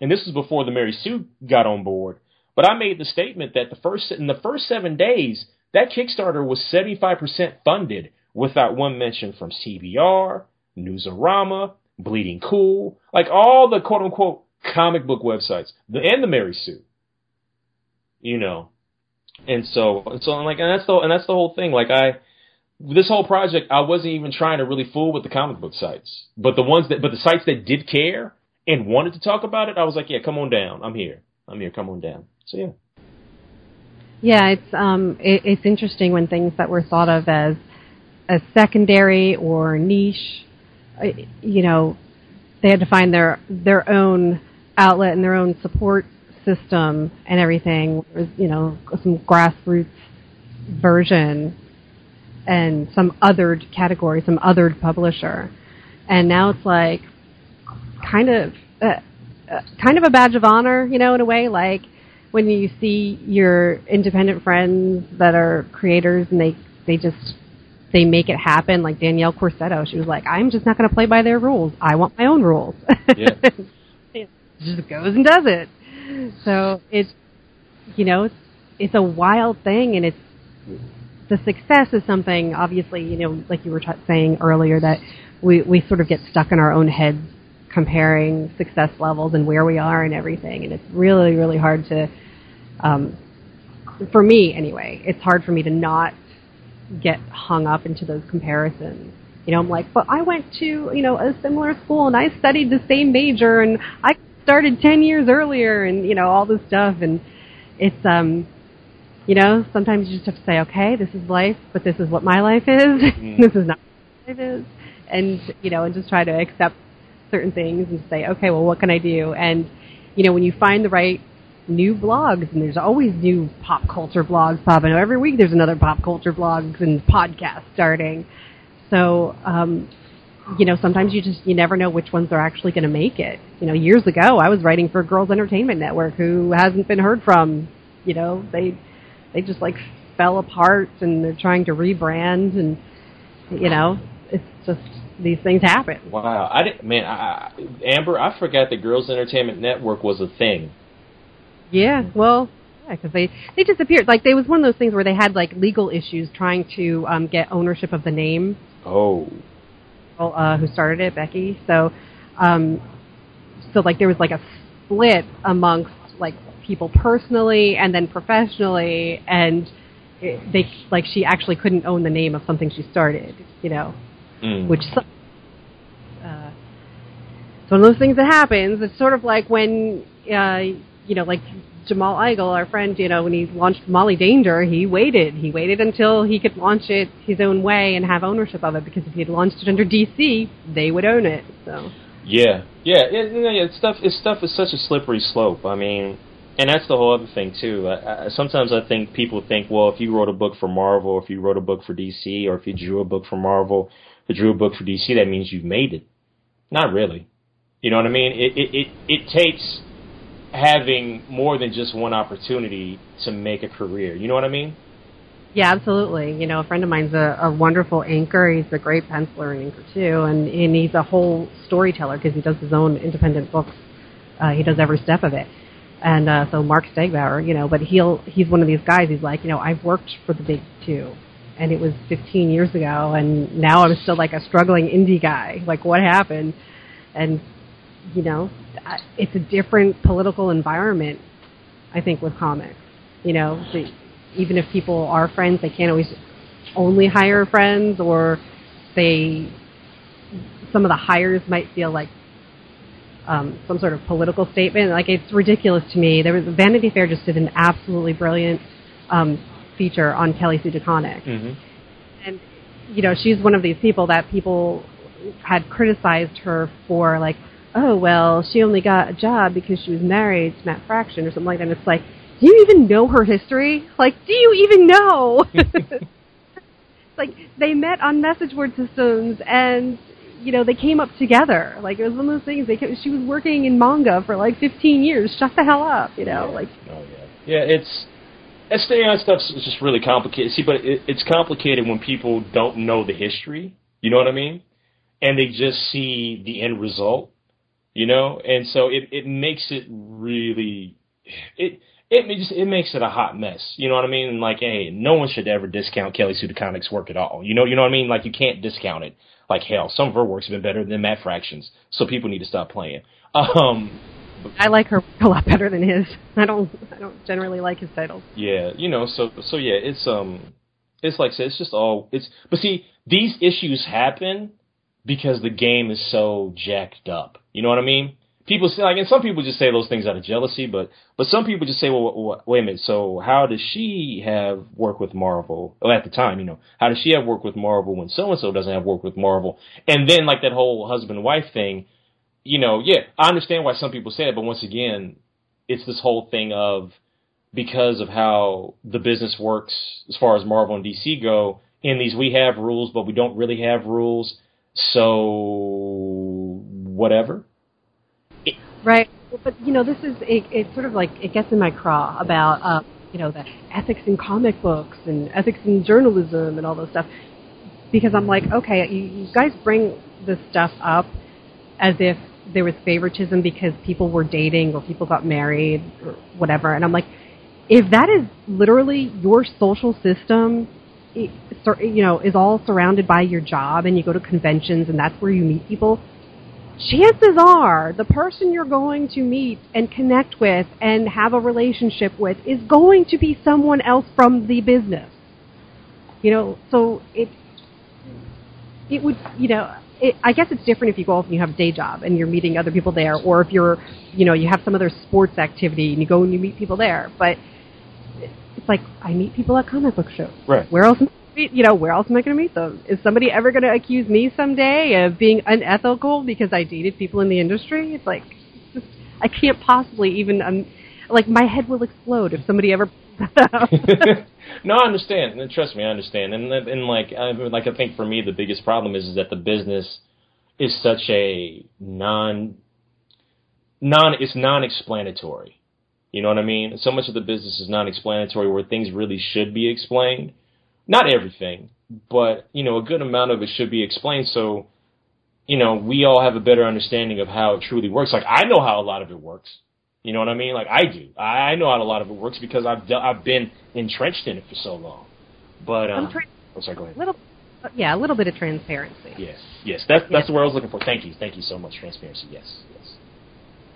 and this was before the Mary Sue got on board, but I made the statement that the first in the first seven days that Kickstarter was seventy five percent funded without one mention from CBR, Newsarama, Bleeding Cool, like all the quote unquote comic book websites, the and the Mary Sue. You know, and so, and so I'm like, and that's the and that's the whole thing. Like I, this whole project, I wasn't even trying to really fool with the comic book sites, but the ones that, but the sites that did care and wanted to talk about it, I was like, yeah, come on down. I'm here. I'm here. Come on down. So yeah. Yeah, it's um, it, it's interesting when things that were thought of as as secondary or niche, uh, you know, they had to find their their own outlet and their own support system and everything was, you know, some grassroots version and some othered category, some othered publisher. And now it's like kind of uh, uh, kind of a badge of honor, you know, in a way like when you see your independent friends that are creators and they they just they make it happen like Danielle Corsetto she was like I'm just not going to play by their rules I want my own rules Yeah. just goes and does it so it's you know it's it's a wild thing and it's the success is something obviously you know like you were t- saying earlier that we we sort of get stuck in our own heads comparing success levels and where we are and everything. And it's really really hard to um for me anyway it's hard for me to not get hung up into those comparisons. You know i'm like but i went to you know a similar school and i studied the same major and i started 10 years earlier and you know all this stuff. And it's um you know sometimes you just have to say okay this is life but this is what my life is Mm. this is not what my life is and you know and just try to accept certain things and say okay well what can i do and you know when you find the right new blogs and there's always new pop culture blogs popping up every week there's another pop culture blogs and podcast starting so um you know, sometimes you just you never know which ones are actually going to make it. You know, years ago I was writing for a Girls Entertainment Network, who hasn't been heard from. You know, they they just like fell apart, and they're trying to rebrand, and you know, it's just these things happen. Wow, I didn't, man, I, I- Amber, I forgot the Girls Entertainment Network was a thing. Yeah, well, yeah, because they they disappeared. Like they was one of those things where they had like legal issues trying to um, get ownership of the name. Oh, uh, who started it, Becky. So, um, so like there was like a split amongst like people personally and then professionally, and it, they like she actually couldn't own the name of something she started, you know, mm. which uh, it's one of those things that happens. It's sort of like when uh, you know, like Jamal Igle, our friend, you know, when he launched Molly Danger, he waited. He waited until he could launch it his own way and have ownership of it because if he had launched it under DC, they would own it. So Yeah, yeah, it, yeah, yeah. It's stuff. It's stuff is such a slippery slope. I mean, and that's the whole other thing too. I, I, sometimes I think people think, well, if you wrote a book for Marvel, if you wrote a book for DC, or if you drew a book for Marvel, or drew a book for DC, that means you've made it. Not really. You know what I mean? It it it, it takes having more than just one opportunity to make a career. You know what I mean? Yeah, absolutely. You know, a friend of mine's a, a wonderful anchor. He's a great penciler and inker too, and and he's a whole storyteller because he does his own independent books. Uh, he does every step of it. And uh, so Mark Stegbauer, you know, but he'll he's one of these guys. He's like, you know, I've worked for the big two, and it was 15 years ago, and now I'm still like a struggling indie guy. Like, what happened? And you know, it's a different political environment I think with comics. You know, the, even if people are friends, they can't always only hire friends, or they some of the hires might feel like um, some sort of political statement. Like it's ridiculous to me. There was Vanity Fair just did an absolutely brilliant um, feature on Kelly Sue DeConnick, Mm-hmm. and you know she's one of these people that people had criticized her for like, oh well, she only got a job because she was married to Matt Fraction or something like that. And it's like, do you even know her history? Like, do you even know? like they met on message board systems and you know they came up together. Like it was one of those things. They kept, she was working in manga for like 15 years. Shut the hell up, you know? Like Oh yeah. Yeah, it's SDI stuff's just really complicated. See, but it, it's complicated when people don't know the history. You know what I mean? And they just see the end result. You know, and so it it makes it really it. It just it makes it a hot mess, you know what I mean? And like, hey, no one should ever discount Kelly Sue DeConnick's work at all. You know, you know what I mean? Like, you can't discount it. Like hell, some of her work's been better than Matt Fraction's, so people need to stop playing. Um, I like her a lot better than his. I don't I don't generally like his titles. Yeah, you know, so so yeah, it's um, it's like I said, it's just all it's. But see, these issues happen because the game is so jacked up. You know what I mean? People say like, and some people just say those things out of jealousy, but but some people just say, well, wait a minute, so how does she have work with Marvel? Well, at the time, you know, how does she have work with Marvel when so and so doesn't have work with Marvel? And then like that whole husband wife thing, you know, yeah, I understand why some people say it, but once again, it's this whole thing of because of how the business works as far as Marvel and DC go. In these, we have rules, but we don't really have rules. So whatever. Right. But you know, this is it, it's sort of like it gets in my craw about uh, you know the ethics in comic books and ethics in journalism and all those stuff. Because I'm like, okay, you, you guys bring this stuff up as if there was favoritism because people were dating or people got married or whatever, and I'm like, if that is literally your social system, you know, is all surrounded by your job, and you go to conventions and that's where you meet people chances are the person you're going to meet and connect with and have a relationship with is going to be someone else from the business. You know, so it it would you know it, I guess it's different if you go off and you have a day job and you're meeting other people there, or if you're you know you have some other sports activity and you go and you meet people there. But it's like I meet people at comic book shows. Right. Where else? You know, where else am I going to meet them? Is somebody ever going to accuse me someday of being unethical because I dated people in the industry? It's like, I can't possibly even, um, like, my head will explode if somebody ever. no, I understand. And trust me, I understand. And and like I like I think for me the biggest problem is, is that the business is such a non non it's non-explanatory. You know what I mean? So much of the business is non-explanatory where things really should be explained. Not everything, but you know, a good amount of it should be explained so you know, we all have a better understanding of how it truly works. Like I know how a lot of it works. You know what I mean? Like I do. I know how a lot of it works because I've de- I've been entrenched in it for so long. But um, I'm trying- oh, sorry, go ahead. little, yeah, a little bit of transparency. Yes, yes, that's that's Yeah. the word I was looking for. Thank you, thank you so much. Transparency. Yes.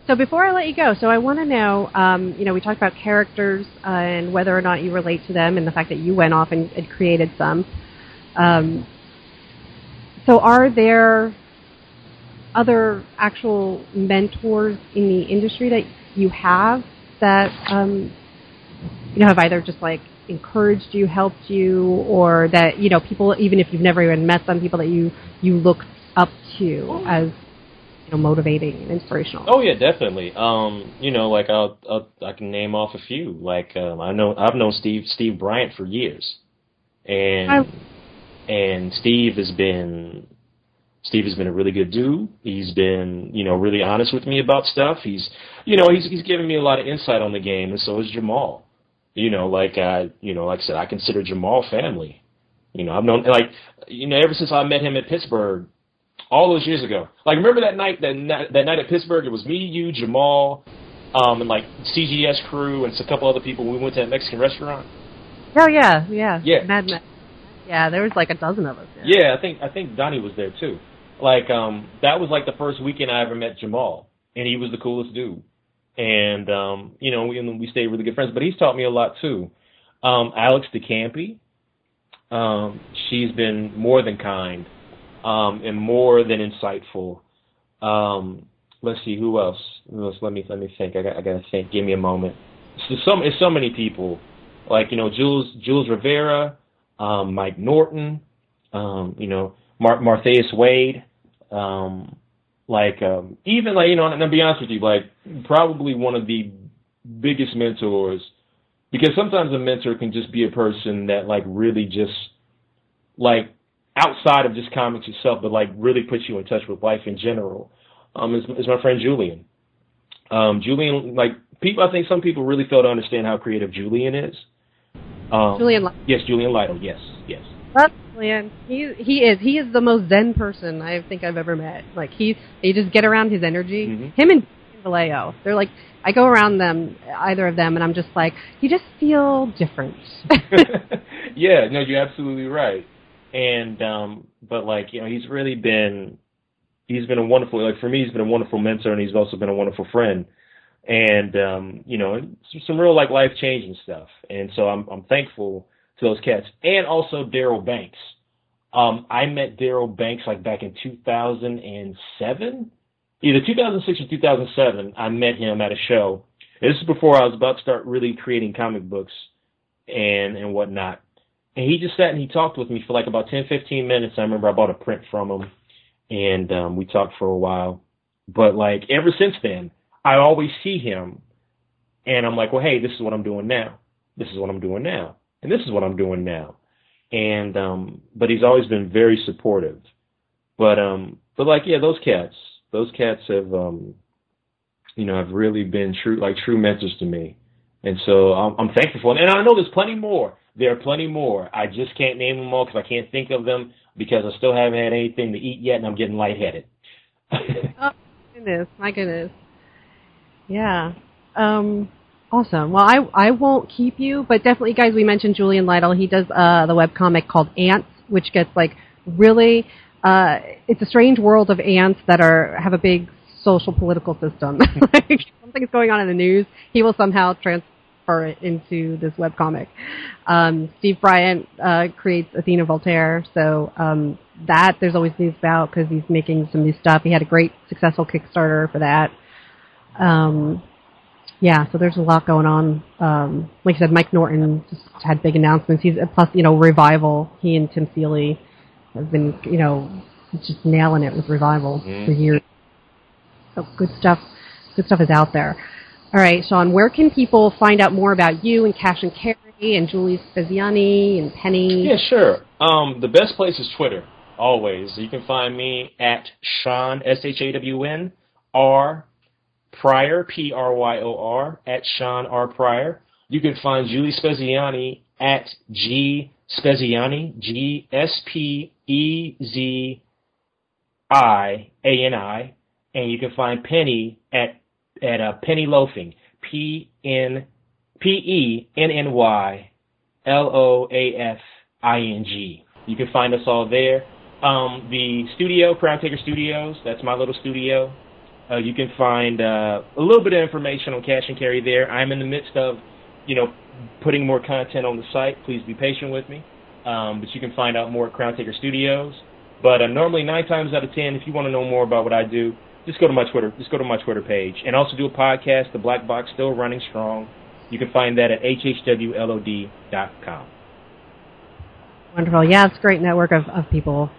So before I let you go, so I want to know, um, you know, we talked about characters uh, and whether or not you relate to them, and the fact that you went off and, and created some. Um, so are there other actual mentors in the industry that you have that um, you know have either just like encouraged you, helped you, or that you know people even if you've never even met them, people that you you look up to as you know motivating and inspirational. Oh yeah, definitely. Um, you know, like I'll, I'll I can name off a few. Like um, I know I've known Steve Steve Bryant for years, and I- and Steve has been Steve has been a really good dude. He's been you know really honest with me about stuff. He's you know he's he's given me a lot of insight on the game, and so is Jamal. You know, like I you know like I said, I consider Jamal family. You know, I've known like you know ever since I met him at Pittsburgh all those years ago. Like remember that night that night, that night at Pittsburgh? It was me, you, Jamal, um, and like CGS crew and a couple other people. We went to that Mexican restaurant. Oh yeah, yeah, Yeah. Mad Men. Yeah, there was like a dozen of us. There. Yeah, I think I think Donnie was there too. Like um, that was like the first weekend I ever met Jamal, and he was the coolest dude. and um, you know, we we stayed really good friends. But he's taught me a lot too. Um, Alex de Campi, um, she's been more than kind um, and more than insightful. Um, let's see who else. Let me let me think. I got I got to think. Give me a moment. So some it's so many people, like you know Jules Jules Rivera, um, Mike Norton, um, you know Mar- Martheus Wade, um, like um, even like you know, and to be honest with you, like probably one of the biggest mentors, because sometimes a mentor can just be a person that like really just like outside of just comics itself, but like really puts you in touch with life in general. Um, is, is my friend Julian. Um, Julian, like people, I think some people really fail to understand how creative Julian is. Um, Julian. Yes, Julian Lytle. Yes, yes. Julian. He he is he is the most zen person I think I've ever met. Like he you just get around his energy. Mhm. Him and Vallejo, they're like I go around them, either of them, and I'm just like, you just feel different. yeah, no, you're absolutely right. And um but like, you know, he's really been he's been a wonderful like for me he's been a wonderful mentor and he's also been a wonderful friend. And um, you know, some- real like life changing stuff. And so I'm I'm thankful to those cats. And also Darryl Banks. Um I met Darryl Banks like back in two thousand and seven. Either two thousand six or two thousand seven, I met him at a show. This is before I was about to start really creating comic books and and whatnot. And he just sat and he talked with me for like about 10, 15 minutes. I remember I bought a print from him and um, we talked for a while. But like ever since then, I always see him and I'm like, well, hey, this is what I'm doing now. This is what I'm doing now. And this is what I'm doing now. And, um, but he's always been very supportive. But, um, but like, yeah, those cats, those cats have, um, you know, have really been true, like true mentors to me. And so I'm, I'm thankful for them. And I know there's plenty more. There are plenty more. I just can't name them all because I can't think of them because I still haven't had anything to eat yet and I'm getting lightheaded. oh goodness, my goodness. Yeah. Um awesome. Well I I won't keep you, but definitely guys, we mentioned Julian Lytle. He does uh the webcomic called Ants, which gets like really uh it's a strange world of ants that are have a big social political system. like something's going on in the news, he will somehow transfer into this webcomic. Um Steve Bryant uh creates Athena Voltaire, so um that there's always news about because he's making some new stuff. He had a great successful Kickstarter for that. Um, yeah, so there's a lot going on. Um, like I said, Mike Norton just had big announcements. He's plus, you know, Revival. He and Tim Seeley have been, you know, just nailing it with Revival Mhm. for years. So good stuff. Good stuff is out there. All right, Shawn, where can people find out more about you and Cash and Carry and Julie Speziani and Penny? yeah, sure. Um, the best place is Twitter, always. You can find me at Shawn, S-H-A-W-N, R, Pryor, P-R-Y-O-R, at Shawn R. Pryor. You can find Julie Speziani at G Speziani, G S P E Z I A N I, and you can find Penny at at uh, Penny Loafing, P N P E N N Y L O A F I N G. You can find us all there. Um, the studio, Crown Taker Studios, that's my little studio. Uh, you can find uh, a little bit of information on Cash and Carry there. I'm in the midst of, you know, putting more content on the site. Please be patient with me. Um, but you can find out more at Crown Taker Studios. But uh, normally, nine times out of ten, if you want to know more about what I do, just go to my Twitter. Just go to my Twitter page, and also do a podcast. The Black Box still running strong. You can find that at hhwlod.com. Wonderful. Yeah, it's a great network of, of people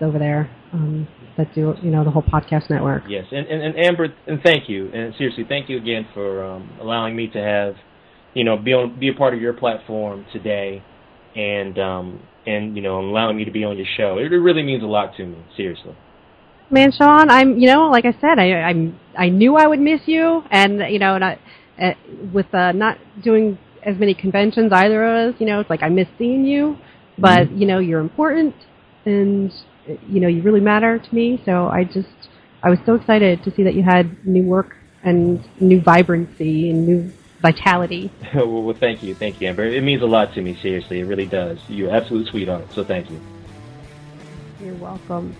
over there um, that do, you know, the whole podcast network. Yes, and, and, and Amber, and thank you, and seriously, thank you again for um, allowing me to have, you know, be on be a part of your platform today, and um, and you know, allowing me to be on your show. It really means a lot to me, seriously. Man, Shawn, I'm, you know, like I said, I, I'm, I knew I would miss you, and you know, and I, uh, with uh, not doing as many conventions either of us, you know, it's like I miss seeing you, but you know, you're important, and uh, you know, you really matter to me. So I just, I was so excited to see that you had new work and new vibrancy and new vitality. well, well, thank you, thank you, Amber. It means a lot to me, seriously. It really does. You're absolute sweetheart, so thank you. You're welcome.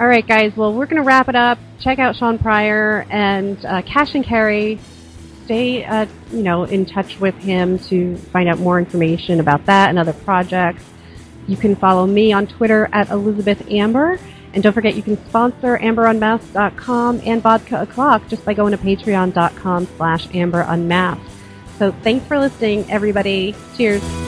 All right, guys. Well, we're going to wrap it up. Check out Shawn Pryor and uh, Cash and Carry. stay, uh, you know, in touch with him to find out more information about that and other projects. You can follow me on Twitter at Elizabeth Amber. And don't forget, you can sponsor AmberUnmasked.com and Vodka O'Clock just by going to patreon.com slash AmberUnmasked. So thanks for listening, everybody. Cheers.